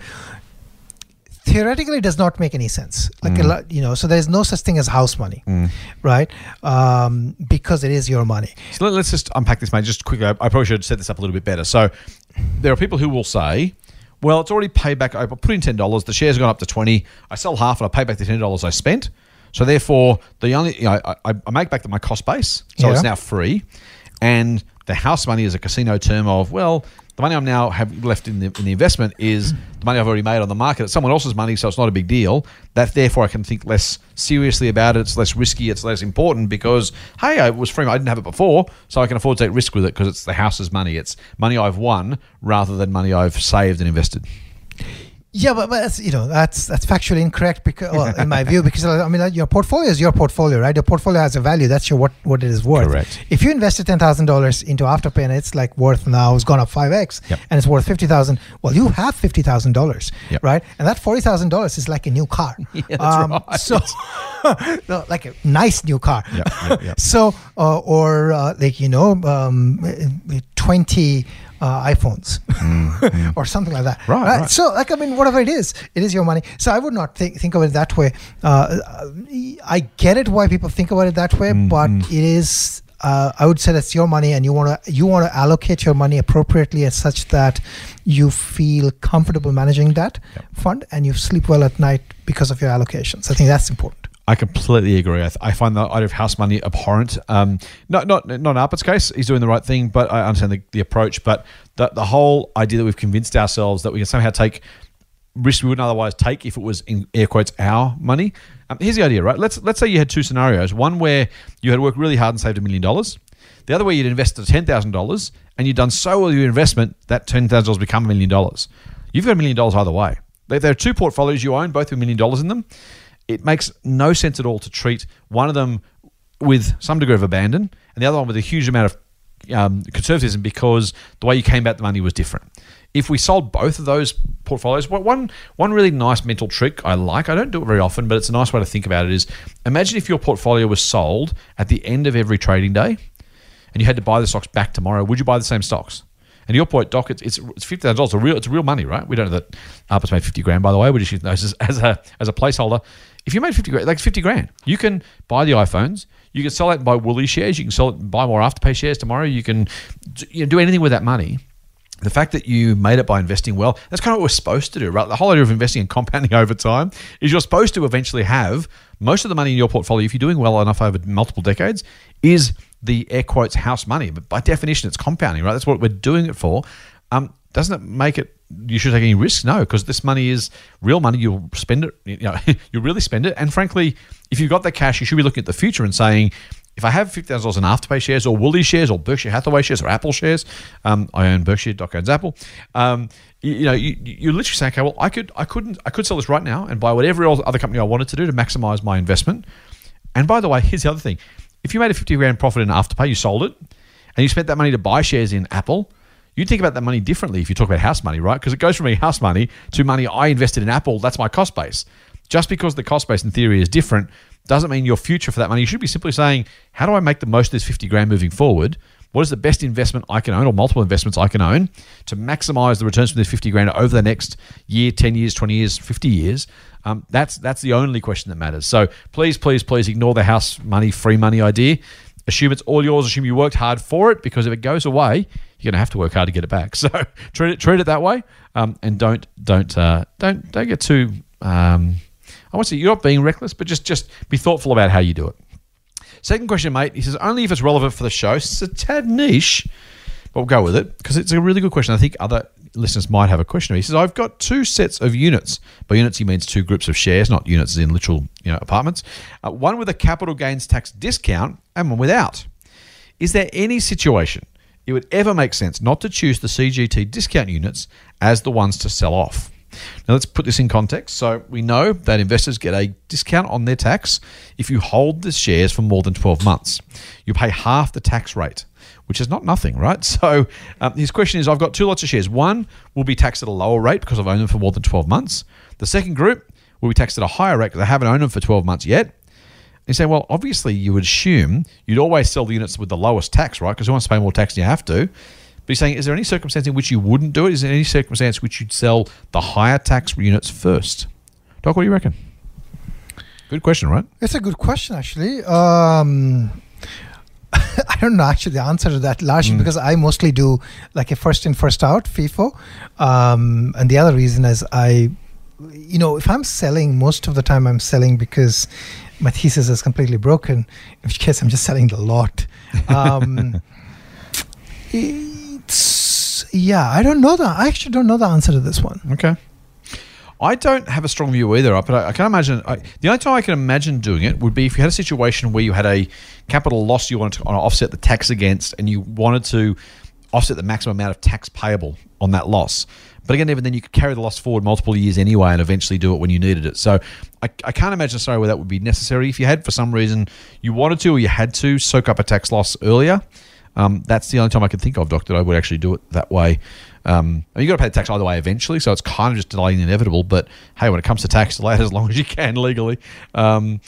Theoretically, it does not make any sense. Like a lot, you know, so there's no such thing as house money, right? Um, because it is your money. So let, us just unpack this, mate. Just quickly, I, I probably should set this up a little bit better. So there are people who will say, "Well, it's already paid back. I put in ten dollars. The shares have gone up to twenty. I sell half, and I pay back the ten dollars I spent. So therefore, the only you know, I, I, I make back my cost base, so Yeah. it's now free. And the house money is a casino term of well." The money I'm now have left in the, in the investment is the money I've already made on the market. It's someone else's money, so it's not a big deal. That therefore I can think less seriously about it. It's less risky. It's less important because hey, it was free. I didn't have it before, so I can afford to take risk with it because it's the house's money. It's money I've won rather than money I've saved and invested. Yeah, but, but that's, you know that's that's factually incorrect because, well, in my view, because uh, I mean, your portfolio is your portfolio, right? Your portfolio has a value. That's your what what it is worth. Correct. If you invested ten thousand dollars into Afterpay and it's like worth now, it's gone up five x, Yep. and it's worth fifty thousand. Well, you have fifty thousand dollars, Yep. right? And that forty thousand dollars is like a new car. <laughs> Yeah, that's right. So, <laughs> no, like a nice new car. Yep. <laughs> So, uh, or uh, like you know, um, uh, twenty uh, iPhones <laughs> or something like that. Mm, Right, right. So, like I mean, whatever it is, it is your money. So I would not think think of it that way. Uh, I get it why people think about it that way, Mm, but it is. Uh, I would say that's your money, and you want to you want to allocate your money appropriately, as such that you feel comfortable managing that fund, and you sleep well at night because of your allocations. I think that's important. I completely agree. I, th- I find the idea of house money abhorrent. Um, not not not in Arpit's case, he's doing the right thing, but I understand the, the approach. But the the whole idea that we've convinced ourselves that we can somehow take risk we wouldn't otherwise take if it was in air quotes our money. Um, here's the idea, right? Let's let's say you had two scenarios: one where you had worked really hard and saved a million dollars. The other way you'd invested ten thousand dollars and you'd done so well with your investment that ten thousand dollars become a million dollars. You've got a million dollars either way. There are two portfolios you own, both with a million dollars in them. It makes no sense at all to treat one of them with some degree of abandon and the other one with a huge amount of um, conservatism because the way you came about the money was different. If we sold both of those portfolios, one one really nice mental trick I like, I don't do it very often, but it's a nice way to think about it is imagine if your portfolio was sold at the end of every trading day and you had to buy the stocks back tomorrow, would you buy the same stocks? And your point, Doc, it's it's, it's fifty thousand dollars. Real, it's real money, right? We don't know that Arpit's made fifty grand, by the way. We're just use those as, as a as a placeholder. If you made fifty grand, like fifty grand, you can buy the iPhones. You can sell it and buy Woolies shares. You can sell it and buy more Afterpay shares tomorrow. You can you know, do anything with that money. The fact that you made it by investing well, that's kind of what we're supposed to do, right? The whole idea of investing and compounding <laughs> over time is you're supposed to eventually have most of the money in your portfolio, if you're doing well enough over multiple decades, is the air quotes house money. But by definition, it's compounding, right? That's what we're doing it for. Um, doesn't it make it you should take any risks? No, because this money is real money. You'll spend it. You know, <laughs> you really spend it. And frankly, if you've got that cash, you should be looking at the future and saying, if I have fifty thousand dollars in Afterpay shares or Woolies shares or Berkshire Hathaway shares or Apple shares, um, I own Berkshire. Doc owns Apple. Um, you, you, know, you, you're literally say, okay, well, I could, I couldn't, I could sell this right now and buy whatever other company I wanted to do to maximize my investment. And by the way, here's the other thing: if you made a fifty grand profit in Afterpay, you sold it, and you spent that money to buy shares in Apple you think about that money differently if you talk about house money, right? Because it goes from being house money to money I invested in Apple. That's my cost base. Just because the cost base in theory is different doesn't mean your future for that money. You should be simply saying, how do I make the most of this 50 grand moving forward? What is the best investment I can own or multiple investments I can own to maximize the returns from this 50 grand over the next year, 10 years, 20 years, 50 years? Um, that's that's the only question that matters. So please, please, please ignore the house money, free money idea. Assume it's all yours. Assume you worked hard for it because if it goes away, you're going to have to work hard to get it back. <laughs> So treat it treat it that way, um, and don't don't uh, don't don't get too. Um, I want to say you're not being reckless, but just just be thoughtful about how you do it. Second question, mate. He says only if it's relevant for the show. It's a tad niche, but we'll go with it because it's a really good question. I think other listeners might have a question. He says I've got two sets of units. By units, he means two groups of shares, not units in literal you know apartments. Uh, one with a capital gains tax discount and one without. Is there any situation it would ever make sense not to choose the CGT discount units as the ones to sell off. Now, let's put this in context. So, we know that investors get a discount on their tax if you hold the shares for more than 12 months. You pay half the tax rate, which is not nothing, right? <laughs> So, um, his question is I've got two lots of shares. One will be taxed at a lower rate because I've owned them for more than 12 months. The second group will be taxed at a higher rate because I haven't owned them for 12 months yet. You say, well, obviously, you would assume you'd always sell the units with the lowest tax, right? Because you want to pay more tax than you have to. But he's saying, is there any circumstance in which you wouldn't do it? Is there any circumstance which you'd sell the higher tax units first? Doc, what do you reckon? Good question, right? It's a good question, actually. Um, <laughs> I don't know actually the answer to that largely mm. because I mostly do like a first in, first out FIFO. Um, and the other reason is I, you know, if I'm selling, most of the time I'm selling because my thesis is completely broken, in which case I'm just selling the lot. Um, <laughs> it's, yeah, I don't know that. I actually don't know the answer to this one. Okay. I don't have a strong view either, but I, I can imagine. I, the only time I can imagine doing it would be if you had a situation where you had a capital loss you wanted to offset the tax against, and you wanted to offset the maximum amount of tax payable on that loss. But again, even then, you could carry the loss forward multiple years anyway and eventually do it when you needed it. So I, I can't imagine a scenario where that would be necessary. If you had, for some reason, you wanted to or you had to soak up a tax loss earlier, um, that's the only time I could think of, Doc, that I would actually do it that way. Um, you got to pay the tax either way eventually, so it's kind of just delaying the inevitable. But hey, when it comes to tax, delay <laughs> it as long as you can legally. Um,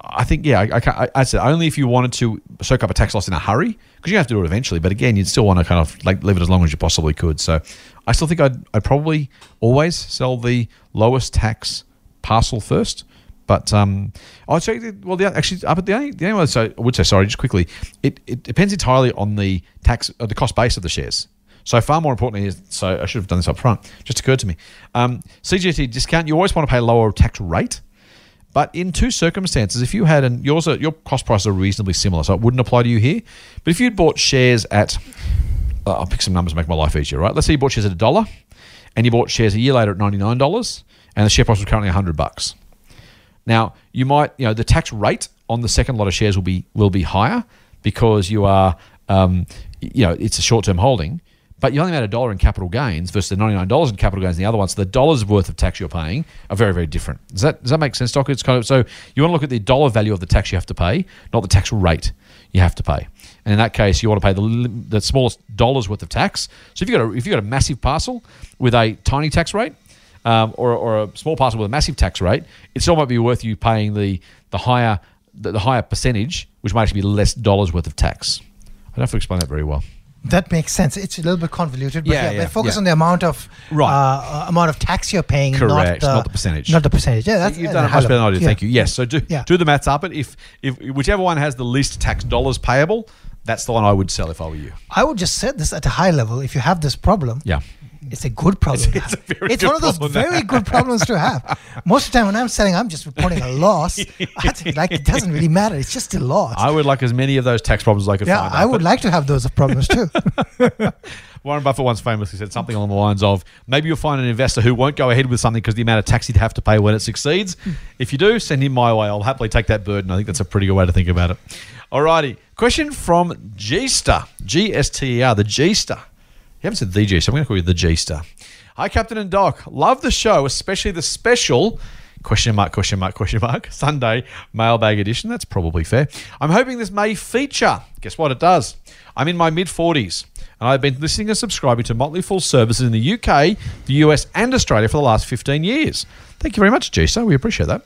I think yeah, I, I, I said only if you wanted to soak up a tax loss in a hurry, because you have to do it eventually. But again, you'd still want to kind of like leave it as long as you possibly could. So I still think I'd, I'd probably always sell the lowest tax parcel first. But um, I'd say, well, the, actually, uh, but the only, the only one I would say, sorry, just quickly, it, it depends entirely on the tax, uh, the cost base of the shares. So far more importantly is, so I should have done this up front, just occurred to me. Um, CGT discount, you always want to pay a lower tax rate. But in two circumstances, if you had, and yours are, your cost prices are reasonably similar, so it wouldn't apply to you here. But if you'd bought shares at uh, I'll pick some numbers to make my life easier, right? Let's say you bought shares at a dollar and you bought shares a year later at $99 and the share price was currently 100 bucks. Now, you might, you know, the tax rate on the second lot of shares will be will be higher because you are, um, you know, it's a short term holding, but you only made a dollar in capital gains versus the ninety nine dollars in capital gains in the other one. So the dollars worth of tax you're paying are very very different. Does that does that make sense, Doc? It's kind of so you want to look at the dollar value of the tax you have to pay, not the tax rate you have to pay. And in that case, you want to pay the, the smallest dollars worth of tax. So if you got a, if you got a massive parcel with a tiny tax rate, um, or, or a small parcel with a massive tax rate, it still might be worth you paying the the higher the, the higher percentage, which might actually be less dollars worth of tax. I don't have to explain that very well. That makes sense. It's a little bit convoluted, but yeah, yeah, yeah but focus yeah. on the amount of right. uh, amount of tax you're paying, correct, not the, not the percentage, not the percentage. Yeah, that's you've done it much better than I do. Thank you. Yes, so do Yeah. do the maths up. It if if whichever one has the least tax dollars payable, that's the one I would sell if I were you. I would just set this at a high level. If you have this problem, Yeah. It's a good problem. to It's have. a very It's one of those very good problems to have. Most of the time when I'm selling, I'm just reporting a loss. <laughs> Like it doesn't really matter. It's just a loss. I would like as many of those tax problems as I could yeah, find. I out, would like to have those problems too. <laughs> Warren Buffett once famously said something along the lines of maybe you'll find an investor who won't go ahead with something because the amount of tax he'd have to pay when it succeeds. If you do, send him my way. I'll happily take that burden. I think that's a pretty good way to think about it. Alrighty. Question from G-Star. G-S-T-E-R, the G-Star. You haven't said the G, so I'm going to call you the G-Star. Hi, Captain and Doc. Love the show, especially the special question mark, question mark, question mark, <laughs> Sunday mailbag edition. That's probably fair. I'm hoping this may feature. Guess what? It does. I'm in my mid 40s and I've been listening and subscribing to Motley Fool services in the UK, the US, and Australia for the last 15 years. Thank you very much, G-Star. We appreciate that.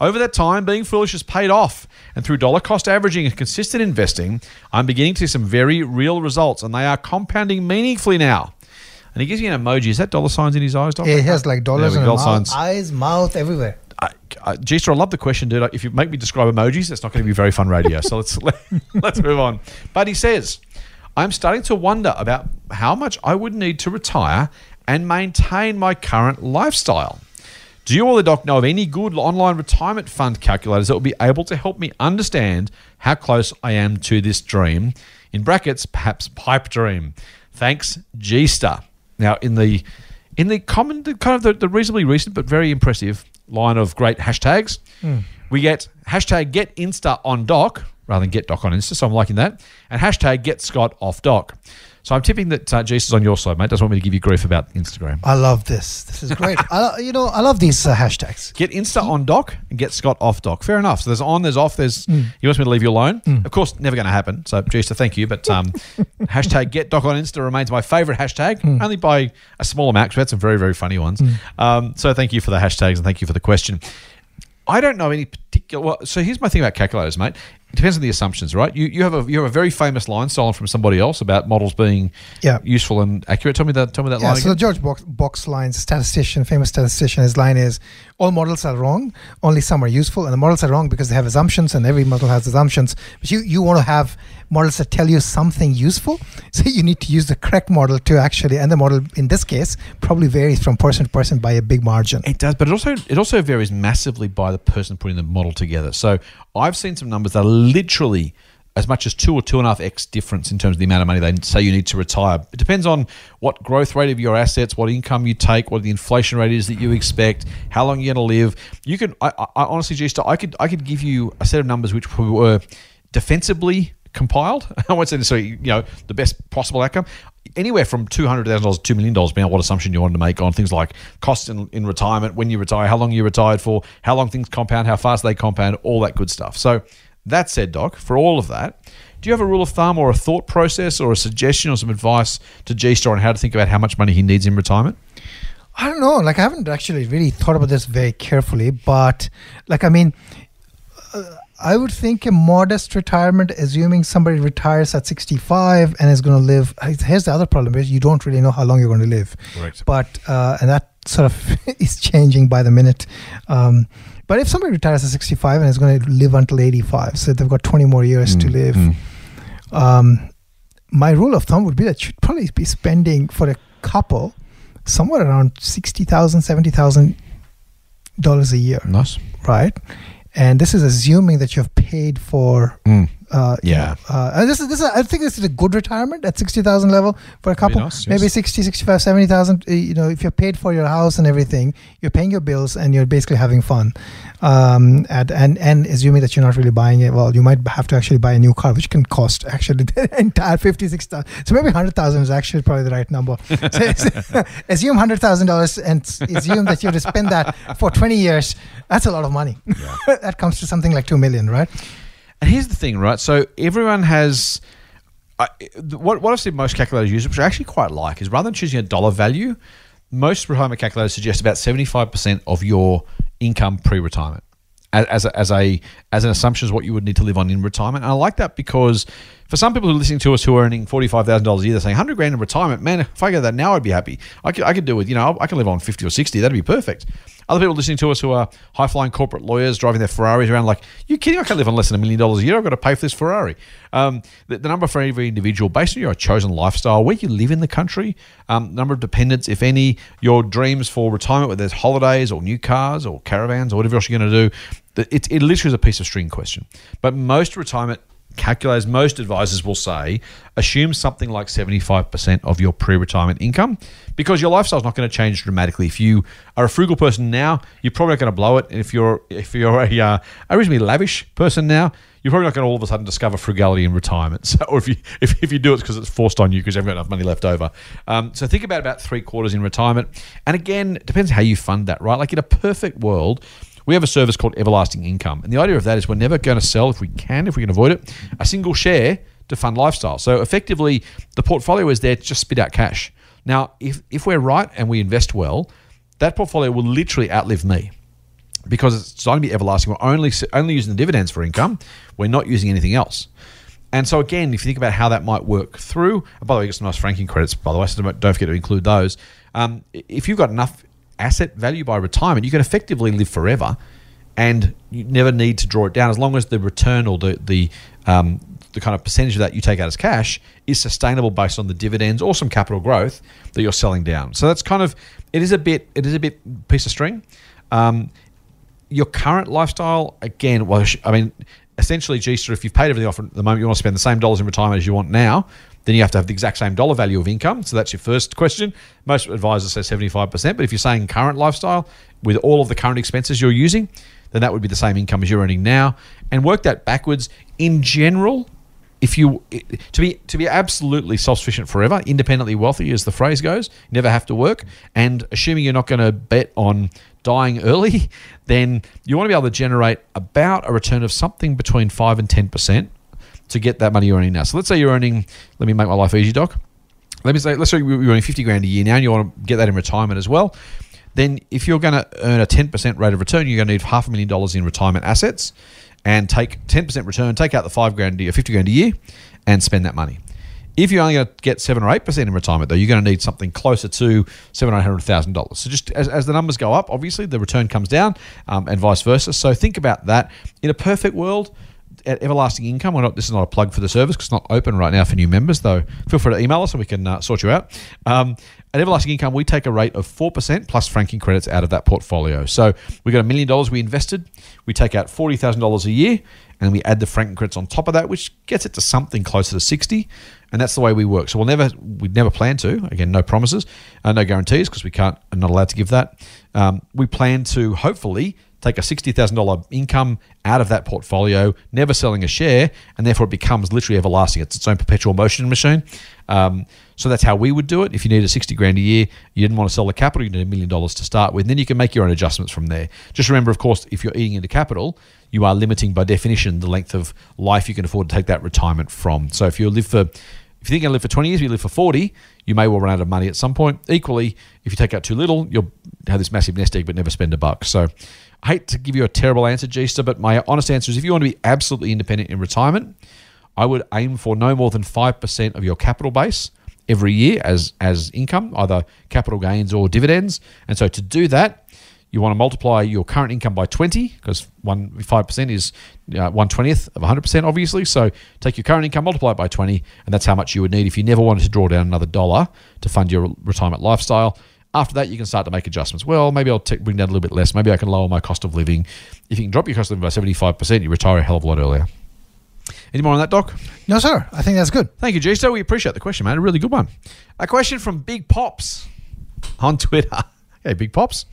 Over that time, being foolish has paid off, and through dollar cost averaging and consistent investing, I'm beginning to see some very real results, and they are compounding meaningfully now. And he gives you an emoji. Is that dollar signs in his eyes? Doctor? Yeah, he has like dollars in we the go, mouth, signs. eyes, mouth, everywhere. I, I, G-Star, I love the question, dude. If you make me describe emojis, that's not going to be very fun radio. So let's <laughs> let, let's move on. But he says, I'm starting to wonder about how much I would need to retire and maintain my current lifestyle. Do you or the doc know of any good online retirement fund calculators that will be able to help me understand how close I am to this dream? In brackets, perhaps pipe dream. Thanks, G Star. Now, in the in the common, the kind of the, the reasonably recent but very impressive line of great hashtags, hmm. we get hashtag get Insta on doc rather than get doc on Insta. So I'm liking that, and hashtag get Scott off doc. So I'm tipping that uh, is on your side, mate. Doesn't want me to give you grief about Instagram. I love this. This is great. <laughs> I, you know, I love these uh, hashtags. Get Insta on doc and get Scott off doc. Fair enough. So there's on, there's off, there's Hmm. he wants me to leave you alone. Of course, never going to happen. So Jesus, thank you. But um, <laughs> hashtag get doc on Insta remains my favorite hashtag, Hmm. only by a small amount. 'cause We had some very, very funny ones. Um, so thank you for the hashtags and thank you for the question. I don't know any particular. Well, so here's my thing about calculators, mate. It depends on the assumptions, right? You you have a you have a very famous line stolen from somebody else about models being Yeah. useful and accurate. Tell me that. Tell me that Yeah, line so the. George Box, Box lines, statistician, famous statistician, his line is all models are wrong, only some are useful. And the models are wrong because they have assumptions, and every model has assumptions. But you, you want to have models that tell you something useful. <laughs> So you need to use the correct model to actually, and the model in this case probably varies from person to person by a big margin. It does, but it also it also varies massively by the person putting the model together. So I've seen some numbers that are literally as much as two or two and a half x difference in terms of the amount of money they say you need to retire. It depends on what growth rate of your assets, what income you take, what the inflation rate is that you expect, how long you're going to live. You can, I, I honestly, just I could I could give you a set of numbers which were defensively compiled. <laughs> I won't say necessarily you know the best possible outcome. Anywhere from two hundred thousand dollars to two million dollars, depending on what assumption you wanted to make on things like costs in, in retirement, when you retire, how long you retired for, how long things compound, how fast they compound, all that good stuff. So that said, Doc, for all of that, do you have a rule of thumb or a thought process or a suggestion or some advice to G Star on how to think about how much money he needs in retirement? I don't know. Like I haven't actually really thought about this very carefully, but like I mean, uh, I would think a modest retirement, assuming somebody retires at 65 and is going to live. Here's the other problem: is you don't really know how long you're going to live. Correct. But uh, and that sort of <laughs> is changing by the minute. Um, but if somebody retires at 65 and is going to live until 85, so they've got 20 more years to live. Um, my rule of thumb would be that you'd probably be spending for a couple somewhere around sixty thousand, seventy thousand dollars a year, Nice. right? And this is assuming that you've paid for. Mm. Uh, you Yeah. know, uh, and this is this is, I think this is a good retirement at 60,000 level for a couple. nice, Maybe yes. 60, 65, 70,000. uh, You know, if you're paid for your house and everything, you're paying your bills and you're basically having fun. Um, and, and, and assuming that you're not really buying it, well, you might have to actually buy a new car, which can cost actually <laughs> the entire 50, 60,000. So maybe 100,000 is actually probably the right number. <laughs> So, so <laughs> assume $100,000 and assume that you have to spend that for 20 years. That's a lot of money. that comes to something like 2 million, right? And here's the thing, right? So everyone has. I, what, what I've seen most calculators use, which I actually quite like, is rather than choosing a dollar value, most retirement calculators suggest about 75% of your income pre-retirement as, as, a, as an assumption is what you would need to live on in retirement. And I like that because for some people who are listening to us who are earning forty five thousand dollars a year, they're saying hundred grand in retirement. Man, if I get that now, I'd be happy. I could I could do with you know I can live on fifty or sixty. That'd be perfect. Other people listening to us who are high flying corporate lawyers driving their Ferraris around, like, you kidding? I can't live on less than a million dollars a year. I've got to pay for this Ferrari. Um, the, the, number for every individual, based on your chosen lifestyle, where you live in the country, um, number of dependents, if any, your dreams for retirement, whether it's holidays or new cars or caravans or whatever else you're going to do. It, it literally is a piece of string question. But most retirement calculators, most advisors will say, assume something like 75% of your pre retirement income because your lifestyle is not going to change dramatically. If you are a frugal person now, you're probably not going to blow it. And if you're, if you're a, uh, a reasonably lavish person now, you're probably not going to all of a sudden discover frugality in retirement. <laughs> So, or if you if, if you do it's because it's forced on you because you haven't got enough money left over. Um, so think about about three quarters in retirement. And again, it depends how you fund that, right? Like in a perfect world, we have a service called Everlasting Income. And the idea of that is we're never going to sell, if we can, if we can avoid it, a single share to fund lifestyle. So effectively, the portfolio is there to just spit out cash. Now, if, if we're right and we invest well, that portfolio will literally outlive me because it's designed to be everlasting. We're only, only using the dividends for income, we're not using anything else. And so, again, if you think about how that might work through, by the way, you got some nice franking credits, by the way, so don't forget to include those. Um, if you've got enough asset value by retirement, you can effectively live forever, and you never need to draw it down as long as the return or the the um, the kind of percentage of that you take out as cash is sustainable based on the dividends or some capital growth that you're selling down. So that's kind of it is a bit it is a bit piece of string. Um, your current lifestyle again, well, I mean, essentially, G if you've paid everything off at the moment, you want to spend the same dollars in retirement as you want now then you have to have the exact same dollar value of income. So that's your first question. Most advisors say 75%, but if you're saying current lifestyle with all of the current expenses you're using, then that would be the same income as you're earning now. And work that backwards. In general, if you to be to be absolutely self-sufficient forever, independently wealthy as the phrase goes, never have to work, and assuming you're not going to bet on dying early, <laughs> then you want to be able to generate about a return of something between 5 and 10% to get that money you're earning now. So let's say you're earning, let me make my life easy, Doc. Let me say, let's say you're earning 50 grand a year now and you want to get that in retirement as well. Then if you're going to earn a 10% rate of return, you're going to need half a million dollars in retirement assets and take 10% return, take out the five grand a year, 50 grand a year and spend that money. If you're only going to get seven or eight percent in retirement, though, you're going to need something closer to seven or eight hundred thousand dollars. So just as, as the numbers go up, obviously the return comes down, um, and vice versa. So think about that. In a perfect world, at Everlasting Income, we're not, this is not a plug for the service because it's not open right now for new members, though feel free to email us and we can uh, sort you out. Um, at Everlasting Income, we take a rate of 4% plus franking credits out of that portfolio. So we got a million dollars we invested, we take out $40,000 a year, and we add the franking credits on top of that, which gets it to something closer to 60 and that's the way we work. So we'll never, we never plan to. Again, no promises, uh, no guarantees because we can't, are not allowed to give that. Um, we plan to hopefully take a $60,000 income out of that portfolio, never selling a share, and therefore it becomes literally everlasting. It's its own perpetual motion machine. Um, so that's how we would do it. If you needed 60 grand a year, you didn't want to sell the capital, you need a million dollars to start with, and then you can make your own adjustments from there. Just remember, of course, if you're eating into capital, you are limiting by definition the length of life you can afford to take that retirement from. So if you live for if you think to live for 20 years, you live for 40, you may well run out of money at some point. Equally, if you take out too little, you'll have this massive nest egg but never spend a buck. So I hate to give you a terrible answer, G-Star, but my honest answer is if you want to be absolutely independent in retirement, I would aim for no more than 5% of your capital base every year as, as income, either capital gains or dividends. And so to do that, you want to multiply your current income by 20 because one, 5% is uh, 1 20th of 100%, obviously. So take your current income, multiply it by 20, and that's how much you would need if you never wanted to draw down another dollar to fund your retirement lifestyle. After that, you can start to make adjustments. Well, maybe I'll t- bring down a little bit less. Maybe I can lower my cost of living. If you can drop your cost of living by 75%, you retire a hell of a lot earlier. Any more on that, Doc? No, sir. I think that's good. Thank you, G. So we appreciate the question, man. A really good one. A question from Big Pops on Twitter. <laughs> hey, Big Pops.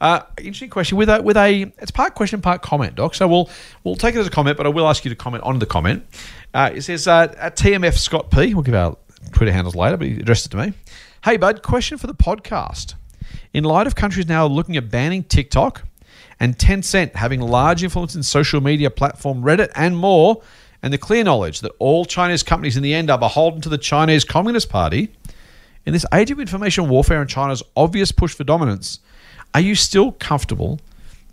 Uh, interesting question with a with a it's part question part comment, Doc. So we'll we'll take it as a comment, but I will ask you to comment on the comment. Uh, it says uh, at TMF Scott P. We'll give our Twitter handles later, but he addressed it to me. Hey, bud, question for the podcast. In light of countries now looking at banning TikTok and Tencent having large influence in social media platform Reddit and more, and the clear knowledge that all Chinese companies in the end are beholden to the Chinese Communist Party, in this age of information warfare and China's obvious push for dominance, are you still comfortable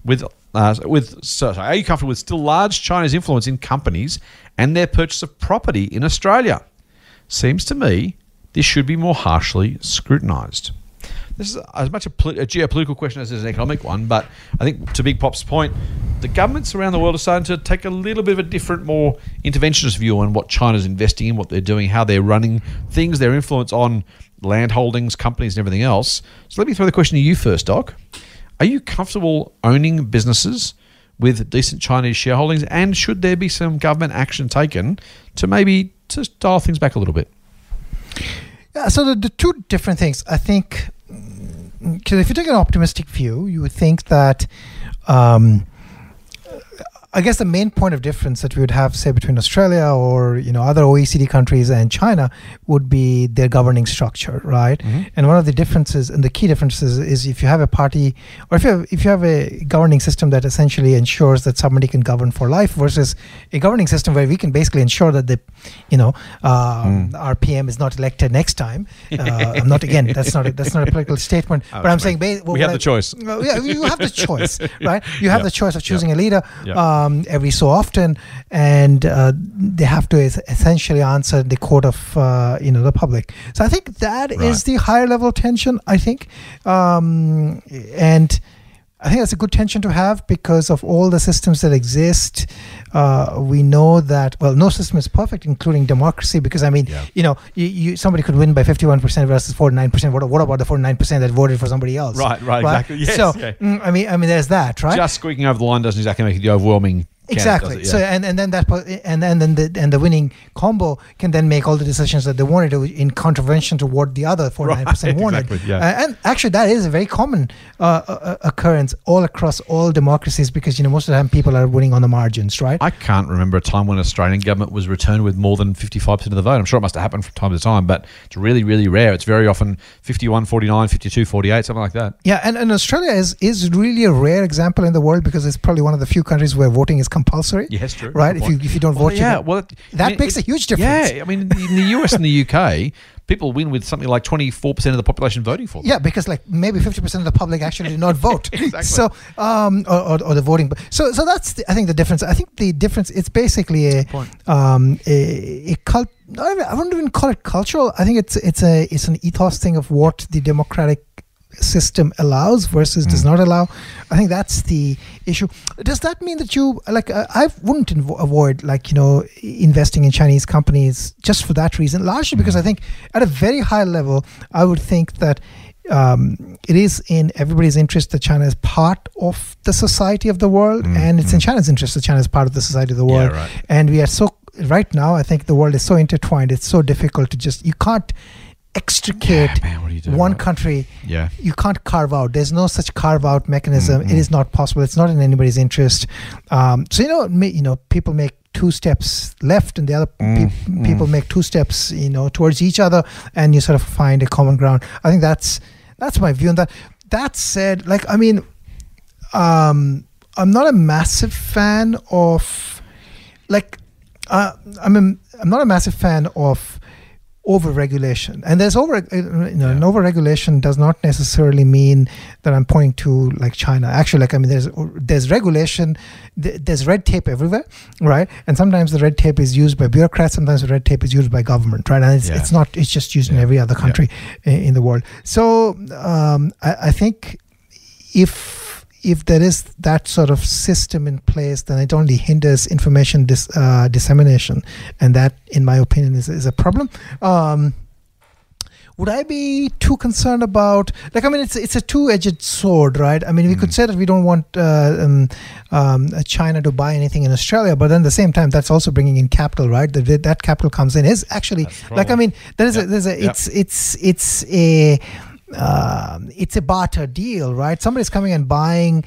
with uh, with sorry, are you comfortable with still large Chinese influence in companies and their purchase of property in Australia? Seems to me this should be more harshly scrutinised. this is as much a, pol- a geopolitical question as it is an economic one. But I think to Big Pop's point, the governments around the world are starting to take a little bit of a different, more interventionist view on what China's investing in, what they're doing, how they're running things, their influence on land holdings, companies, and everything else. So let me throw the question to you first, Doc. Are you comfortable owning businesses with decent Chinese shareholdings, and should there be some government action taken to maybe to dial things back a little bit? So the, the two different things. I think, because if you take an optimistic view, you would think that. Um, I guess the main point of difference that we would have, say, between Australia or you know other OECD countries and China would be their governing structure, right? Mm-hmm. And one of the differences, and the key differences, is if you have a party or if you have, if you have a governing system that essentially ensures that somebody can govern for life, versus a governing system where we can basically ensure that the, you know, um, our PM is not elected next time. Uh, I'm not again. That's not a, that's not a political statement, Oh, <laughs> but I'm saying ba- We have the choice. well, yeah, you have the choice, <laughs> right? You have the choice of choosing a leader Yep. Um, every so often, and uh, they have to es- essentially answer the court of uh, you know the public. So I think that is Right. the higher level tension. I think, um, and. I think that's a good tension to have because of all the systems that exist. Uh, we know that well, no system is perfect, including democracy. Because I mean, Yeah. you know, you, you somebody could win by fifty-one percent versus forty-nine percent. What, what about the forty-nine percent that voted for somebody else? Right, right, exactly. <laughs> Yes, so, yeah. mm, I mean, I mean, there's that, right? Just squeaking over the line doesn't exactly make it the overwhelming. Exactly. it? So and, and then that and then then the and the winning combo can then make all the decisions that they wanted to in contravention toward the other forty nine percent <laughs> wanted. exactly, yeah. Uh, and actually, that is a very common uh, uh, occurrence all across all democracies because you know most of the time people are winning on the margins, right? I can't remember a time when Australian government was returned with more than 55% of the vote. I'm sure it must have happened from time to time, but it's really, really rare. It's very often 51, 49, 52, 48, something like that. Yeah, and, and Australia is is really a rare example in the world because it's probably one of the few countries where voting is compulsory. <laughs> Yes, true. Right. If you if you don't Well, vote, you yeah, don't- well, it- that I mean, makes it- a huge difference. Yeah, I mean, in the US and the UK, people win with something like 24% of the population voting for them. Yeah, because like maybe fifty percent of the public actually did not <laughs> vote. Exactly. <laughs> So, um, or, or, or the voting. So, so that's the, I think the difference. I think the difference. It's basically a um a, a cult. I wouldn't even call it cultural. I think it's it's a it's an ethos thing of what the democratic system allows versus does Mm. not allow. I think that's the issue. Does that mean that you like? Uh, I wouldn't invo- avoid like you know investing in Chinese companies just for that reason. Largely because I think at a very high level, I would think that. Um, it is in everybody's interest that China is part of the society of the world, Mm, and it's in mm. China's interest that China is part of the society of the Yeah, world. right. And we are so right now. I think the world is so intertwined. It's so difficult to just you can't extricate Yeah, man, what do you do, one right? country Yeah. you can't carve out. There's no such carve out mechanism. Mhm. It is not possible. It's not in anybody's interest. Um, so you know, ma- you know, people make two steps left, and the other Mm, mm. people make two steps, you know, towards each other, and you sort of find a common ground. I think that's that's my view on that. That said, like I mean, um, I'm not a massive fan of like uh, I'm a, I'm not a massive fan of over regulation and there's over uh, you know an Yeah. over regulation does not necessarily mean that i'm pointing to like china. Actually like i mean there's there's regulation th- there's red tape everywhere right? And sometimes the red tape is used by bureaucrats sometimes the red tape is used by government right? And it's, Yeah. it's not it's just used in every other country i- in the world. So um, I, I think if if there is that sort of system in place, then it only hinders information dis, uh, dissemination, and that, in my opinion, is, is a problem. Um, would I be too concerned about like I mean it's it's a two-edged sword, right? I mean we could Mm. say that we don't want uh, um, um, uh, China to buy anything in Australia, but then at the same time that's also bringing in capital, right? That that capital comes in is actually like I mean there is a there's a Yep. it's it's it's a um, it's a barter deal, right? Somebody's coming and buying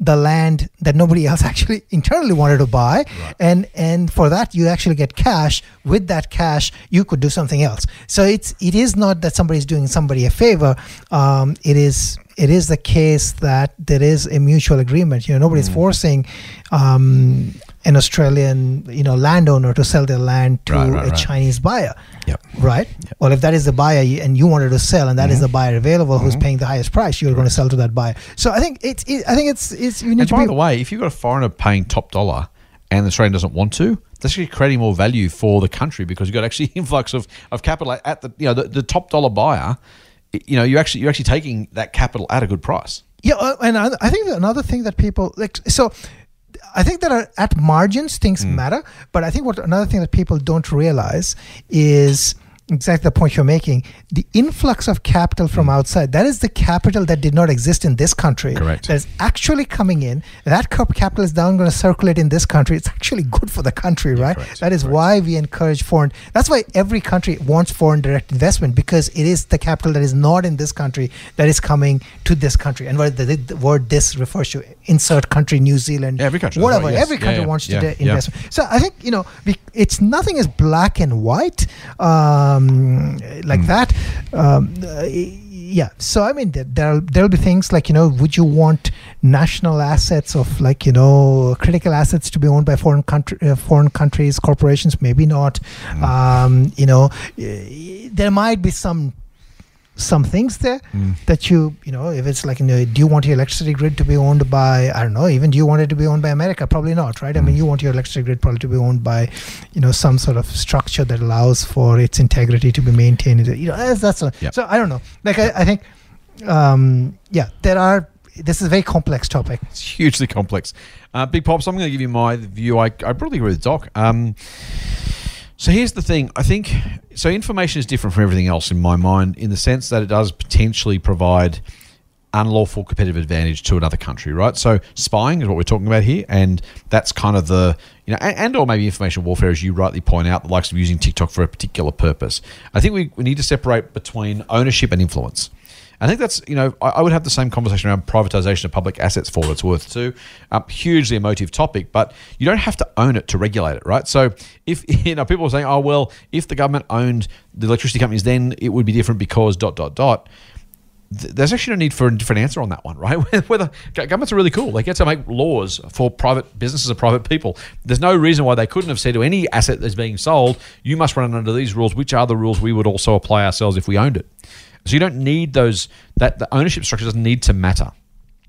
the land that nobody else <laughs> actually internally wanted to buy Right. and and for that you actually get cash with that cash you could do something else so it's it is not that somebody's doing somebody a favor um, it is it is the case that there is a mutual agreement you know nobody's Mm. forcing um, an australian you know landowner to sell their land to Right, right, a right. chinese buyer Yep. right well if that is the buyer and you wanted to sell and that is Mhm. the buyer available who's Mhm. paying the highest price you're going to sell to that buyer so i think it's it, i think it's it's you need And to by be the way, if you've got a foreigner paying top dollar and the Australian doesn't want to, that's actually creating more value for the country because you've got actually <laughs> influx of, of capital at the you know the, the top dollar buyer you know, you actually you're actually taking that capital at a good price. Yeah, uh, and I, I think another thing that people like so. I think that at margins things Mm. matter, but I think what another thing that people don't realize is exactly the point you're making. The influx of capital from outside that is the capital that did not exist in this country. Mm. Correct. That is actually coming in. That capital is now going to circulate in this country. It's actually good for the country, right? correct, That is correct. why we encourage foreign. That's why every country wants foreign direct investment because it is the capital that is not in this country that is coming to this country. And what the, the word "this" refers to, insert country, New Zealand, Yeah, every country, whatever. right, yes. Every country yeah, wants to yeah, yeah. invest. So I think you know, we, it's nothing is black and white um, like Hmm. that. Um, uh, yeah. So I mean, there there'll, be things like you know, would you want national assets of like you know critical assets to be owned by foreign country, uh, foreign countries, corporations? Maybe not. Hmm. Um, you know, uh, there might be some some things there Hmm. that you you know if it's like you know do you want your electricity grid to be owned by i don't know even do you want it to be owned by america probably not right i Hmm. mean you want your electricity grid probably to be owned by you know some sort of structure that allows for its integrity to be maintained you know that's, that's a, Yep. so i don't know like i, I think um yeah there are this is a very complex topic It's hugely complex. Uh, Big Pops, I'm going to give you my view. I, I broadly agree with Doc. Um, so here's the thing. I think so. Information is different from everything else in my mind, in the sense that it does potentially provide unlawful competitive advantage to another country, right? So spying is what we're talking about here, and that's kind of the you know, and, and or maybe information warfare, as you rightly point out, the likes of using TikTok for a particular purpose. I think we, we need to separate between ownership and influence. I think that's you know I, I would have the same conversation around privatization of public assets for what it's worth too. Um, hugely emotive topic, but you don't have to own it to regulate it, right? So if <laughs> you know people are saying, oh well, if the government owned the electricity companies, then it would be different because dot dot dot there's actually no need for a different answer on that one, <laughs> right? Whether go- governments are really cool, they get to make laws for private businesses and private people. There's no reason why they couldn't have said to any asset that's being sold, you must run under these rules, which are the rules we would also apply ourselves if we owned it. So you don't need those. That the ownership structure doesn't need to matter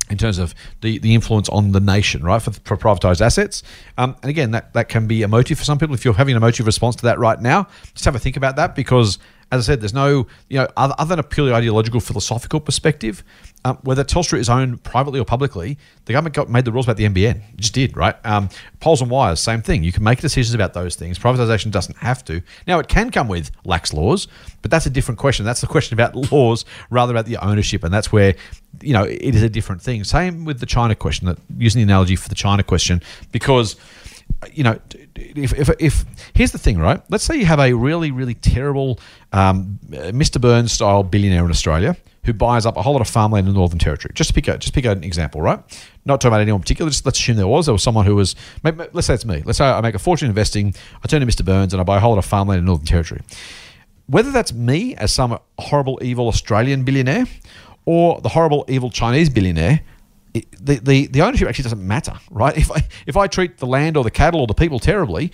in terms of the, the influence on the nation, right, for, for privatized assets. Um, and again, that, that can be emotive for some people. If you're having an emotive response to that right now, just have a think about that because, as I said, there's no, you know, other, other than a purely ideological, philosophical perspective, um, whether Telstra is owned privately or publicly, the government got, made the rules about the NBN. It just did, right? Um, poles and wires, same thing. You can make decisions about those things. Privatization doesn't have to. Now, it can come with lax laws, but that's a different question. That's the question about <laughs> laws rather about the ownership, and that's where you know it is a different thing. Same with the China question. That using the analogy for the China question, because you know, if, if, if here's the thing, right? Let's say you have a really, really terrible um, Mr. Burns style billionaire in Australia who buys up a whole lot of farmland in the Northern Territory. Just to pick a, just pick an example, right? Not talking about anyone particular. Just let's assume there was there was someone who was. Let's say it's me. Let's say I make a fortune investing. I turn to Mr. Burns and I buy a whole lot of farmland in the Northern Territory whether that's me as some horrible, evil Australian billionaire or the horrible, evil Chinese billionaire, the, the, the ownership actually doesn't matter, right? If I, if I treat the land or the cattle or the people terribly,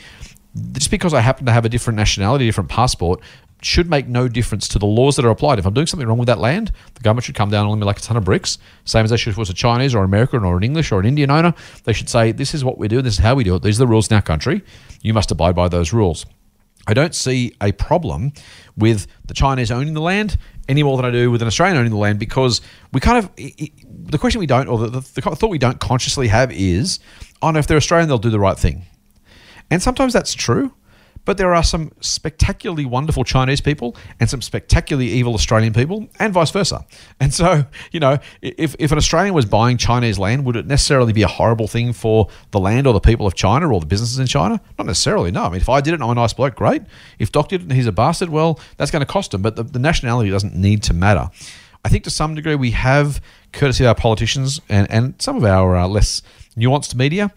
just because I happen to have a different nationality, different passport, should make no difference to the laws that are applied. If I'm doing something wrong with that land, the government should come down on me like a ton of bricks, same as they should if it was a Chinese or an American or an English or an Indian owner. They should say, this is what we do, this is how we do it, these are the rules in our country. You must abide by those rules. I don't see a problem with the Chinese owning the land any more than I do with an Australian owning the land because we kind of the question we don't or the, the, the thought we don't consciously have is, oh no, if they're Australian, they'll do the right thing, and sometimes that's true. But there are some spectacularly wonderful Chinese people and some spectacularly evil Australian people, and vice versa. <laughs> And so, you know, if, if an Australian was buying Chinese land, would it necessarily be a horrible thing for the land or the people of China or the businesses in China? Not necessarily, no. I mean, if I did it and I'm a nice bloke, great. If Doc did it and he's a bastard, well, that's going to cost him. But the, the nationality doesn't need to matter. I think to some degree we have, courtesy of our politicians and, and some of our uh, less nuanced media,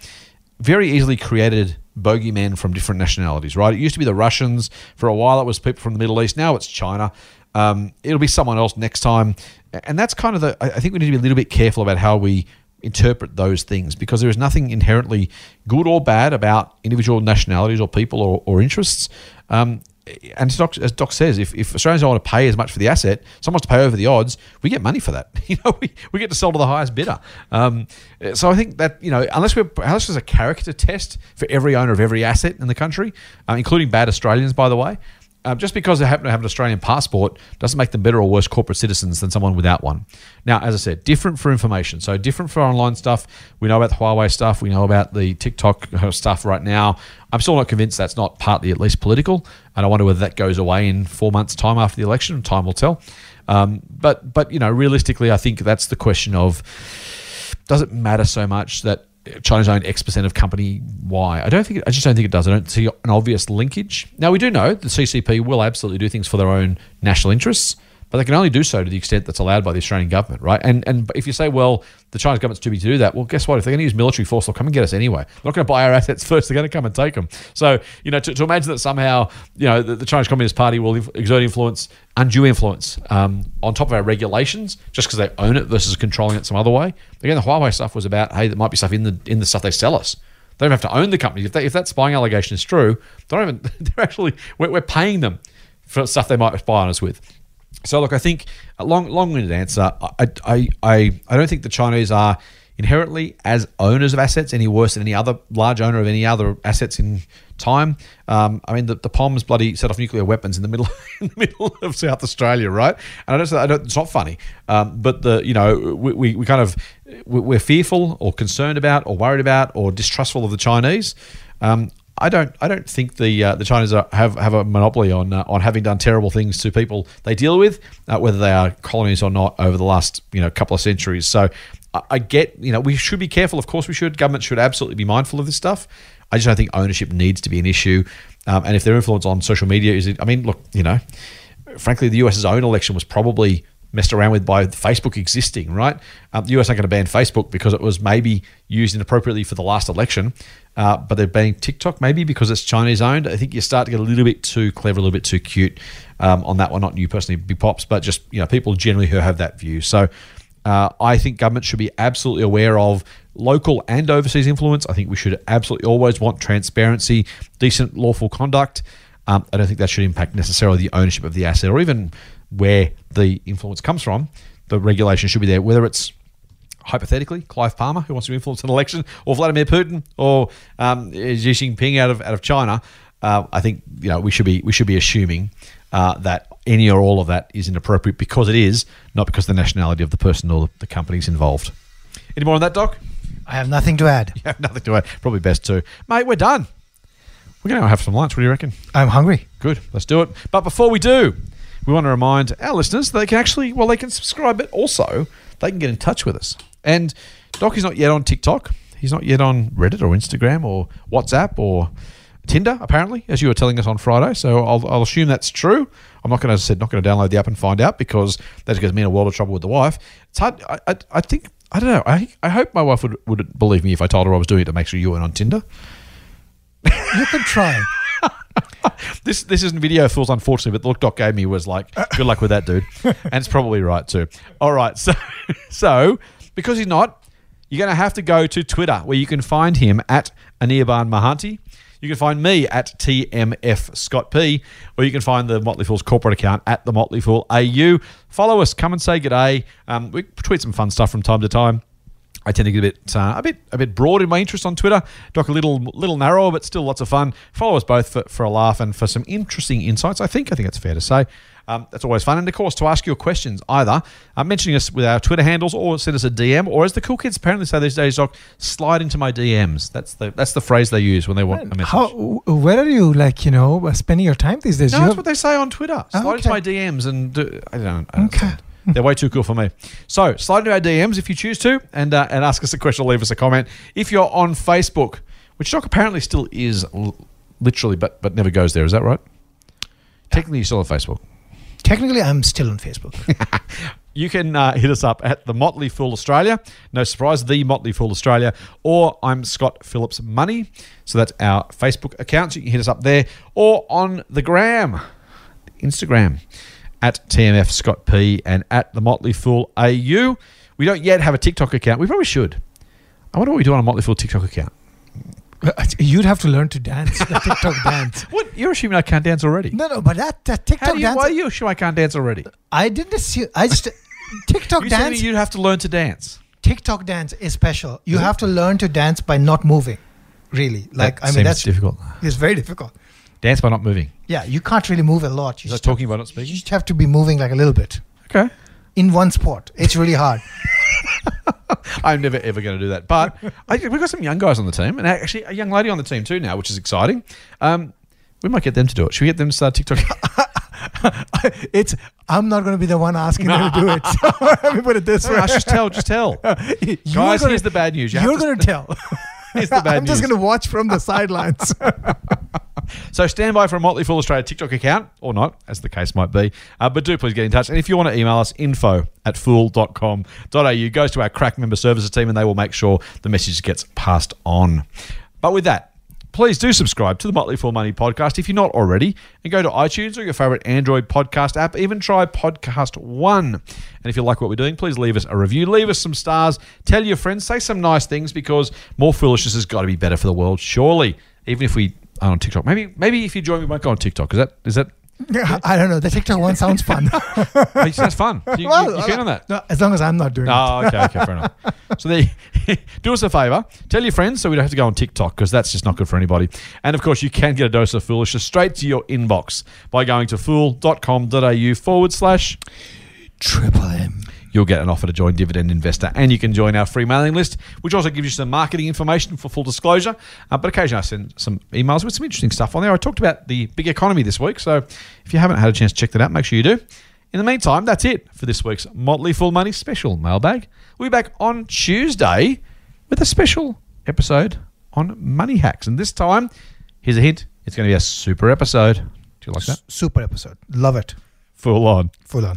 very easily created bogeymen from different nationalities, right? It used to be the Russians. For a while, it was people from the Middle East. Now it's China. Um, it'll be someone else next time. And that's kind of the, I think we need to be a little bit careful about how we interpret those things because there is nothing inherently good or bad about individual nationalities or people or, or interests. Um, and as Doc, as Doc says, if, if Australians don't want to pay as much for the asset, someone wants to pay over the odds, we get money for that. <laughs> You know, we, we get to sell to the highest bidder. Um, so I think that you know, unless we're unless there's a character test for every owner of every asset in the country, uh, including bad Australians, by the way, um, just because they happen to have an Australian passport doesn't make them better or worse corporate citizens than someone without one. Now, as I said, different for information. So different for online stuff. We know about the Huawei stuff. We know about the TikTok uh, stuff right now. I'm still not convinced that's not partly at least political, and I wonder whether that goes away in four months' time after the election. Time will tell. Um, but but you know, realistically, I think that's the question of does it matter so much that China's owned X percent of company Y? I don't think. I just don't think it does. I don't see an obvious linkage. Now we do know the CCP will absolutely do things for their own national interests, but they can only do so to the extent that's allowed by the Australian government, right? And and if you say, well, the Chinese government's too big to do that, well, guess what? If they're going to use military force, they'll come and get us anyway. They're not going to buy our <laughs> assets first. They're going to come and take them. So you know, to, to imagine that somehow you know the, the Chinese Communist Party will exert influence, undue influence, um, on top of our regulations, just because they own it versus controlling it some other way. Again, the Huawei stuff was about hey, there might be stuff in the in the stuff they sell us. They don't have to own the company. If, they, if that spying allegation is true, they don't even. <laughs> They're actually we're, we're paying them for stuff they might spy on us with. So look, I think a long, long-winded answer. I, I, I, I don't think the Chinese are inherently as owners of assets any worse than any other large owner of any other assets in time. Um, I mean, the, the Poms bloody set off nuclear weapons in the middle <laughs> in the middle of South Australia, right? And I don't, I don't it's not funny, um, but the you know we, we, we kind of we- we're fearful or concerned about or worried about or distrustful of the Chinese. Um, I don't. I don't think the uh, the Chinese are, have have a monopoly on uh, on having done terrible things to people they deal with, uh, whether they are colonies or not, over the last you know couple of centuries. So I, I get you know we should be careful. Of course, we should. Government should absolutely be mindful of this stuff. I just don't think ownership needs to be an issue. Um, and if their influence on social media is, I mean, look, you know, frankly, the US's own election was probably messed around with by Facebook existing, right? Um, the US aren't going to ban Facebook because it was maybe used inappropriately for the last election, uh, but they're banning TikTok maybe because it's Chinese owned. I think you start to get a little bit too clever, a little bit too cute um, on that one. Not you personally, Big Pops, but just you know people generally who have that view. So. Uh, I think government should be absolutely aware of local and overseas influence. I think we should absolutely always want transparency, decent, lawful conduct. Um, I don't think that should impact necessarily the ownership of the asset or even where the influence comes from. The regulation should be there, whether it's hypothetically Clive Palmer who wants to influence an election, or Vladimir Putin, or um, Xi Jinping out of out of China. Uh, I think you know we should be we should be assuming uh, that any or all of that is inappropriate because it is, not because of the nationality of the person or the companies involved. Any more on that, Doc? I have nothing to add. <laughs> You have nothing to add. Probably best to, mate. We're done. We're going to have some lunch. What do you reckon? I'm hungry. Good. Let's do it. But before we do, we want to remind our listeners that they can actually, well, they can subscribe, but also they can get in touch with us. And Doc is not yet on TikTok. He's not yet on Reddit or Instagram or WhatsApp or Tinder, apparently, as you were telling us on Friday. So I'll, I'll assume that's true. I'm not going to, said, not going to download the app and find out because that gets me in a world of trouble with the wife. It's hard. I, I, I think, I don't know. I, I hope my wife would, would believe me if I told her I was doing it to make sure you weren't on Tinder. You can try. <laughs> <laughs> This this isn't video fools, unfortunately, but the look Doc gave me was like, good luck with that, dude. and it's probably right too. All right, so <laughs> so because he's not, you're going to have to go to Twitter where you can find him at Anirban Mahanti. You can find me at TMF Scott P, or you can find the Motley Fool's corporate account at the Motley Fool AU. Follow us, come and say g'day. Um, we tweet some fun stuff from time to time. I tend to get a bit, uh, a bit, a bit broad in my interest on Twitter. Doc a little, little narrower, but still lots of fun. Follow us both for, for a laugh and for some interesting insights. I think, I think it's fair to say. Um, that's always fun, and of course, to ask your questions either uh, mentioning us with our Twitter handles, or send us a DM, or as the cool kids apparently say these days, Doc, slide into my DMs. That's the that's the phrase they use when they want a message. How? Where are you? Like you know, spending your time these days? no, You that's have- what they say on Twitter. Slide into okay. my DMs and do, I don't. I don't Okay. understand. They're way too cool for me. So slide into our DMs if you choose to, and uh, and ask us a question or leave us a comment. If you're on Facebook, which Doc apparently still is, l- literally, but but never goes there. Is that right? Technically, you're still on Facebook. Technically, I'm still on Facebook. <laughs> You can uh, hit us up at the Motley Fool Australia. No surprise, the Motley Fool Australia. Or I'm Scott Phillips Money. So that's our Facebook account. So you can hit us up there. Or on the gram, Instagram, at TMF Scott P and at the Motley Fool AU. We don't yet have a TikTok account. We probably should. I wonder what we do on a Motley Fool TikTok account. <laughs> You'd have to learn to dance the TikTok <laughs> dance. What? You're assuming I can't dance already? No, no, but that, that How TikTok do you, dance. why do you assume I can't dance already? I didn't assume. I just <laughs> TikTok You dance. you'd have to learn to dance. TikTok dance is special. You have to learn to dance by not moving. Really, like That I mean, that's difficult. it's very difficult. Dance by not moving. Yeah, you can't really move a lot. You Is that just, talking by not you just have to be moving like a little bit Okay. in one spot. It's really hard. <laughs> I'm never ever going to do that. But I, we've got some young guys on the team, and actually a young lady on the team too now, which is exciting. Um, we might get them to do it. Should we get them to start TikTok? <laughs> it's. I'm not going to be the one asking them to do it. So <laughs> let me put it this way. Just tell, just tell. You're Guys, gonna- here's the bad news. You you're to- going to tell. Here's the <laughs> bad I'm just news. going to watch from the sidelines. <laughs> <laughs> So stand by for a Motley Fool Australia TikTok account, or not, as the case might be. Uh, but do please get in touch. And if you want to email us, info at fool.com.au goes to our crack member services team and they will make sure the message gets passed on. But with that, please do subscribe to the Motley Fool Money podcast if you're not already, and go to iTunes or your favorite Android podcast app. Even try Podcast One. And if you like what we're doing, please leave us a review, leave us some stars, tell your friends, say some nice things because more foolishness has got to be better for the world. Surely, even if we aren't on TikTok, maybe maybe if you join, we won't go on TikTok. Is that is that? <laughs> I don't know. The TikTok one sounds fun. <laughs> Hey, sounds fun. You, you, Well, you keen on that? No, as long as I'm not doing it. Oh, okay, okay, fair enough. So there, <laughs> do us a favour, tell your friends so we don't have to go on TikTok because that's just not good for anybody. And of course, you can get a dose of foolishness straight to your inbox by going to fool.com.au forward slash. Triple M. You'll get an offer to join Dividend Investor, and you can join our free mailing list, which also gives you some marketing information for full disclosure. Uh, but occasionally, I send some emails with some interesting stuff on there. I talked about the big economy this week, so if you haven't had a chance to check that out, make sure you do. In the meantime, that's it for this week's Motley Fool Money special mailbag. We'll be back on Tuesday with a special episode on money hacks, and this time, here's a hint: it's going to be a super episode. Do you like that? Super episode. Love it. Full on. Full on.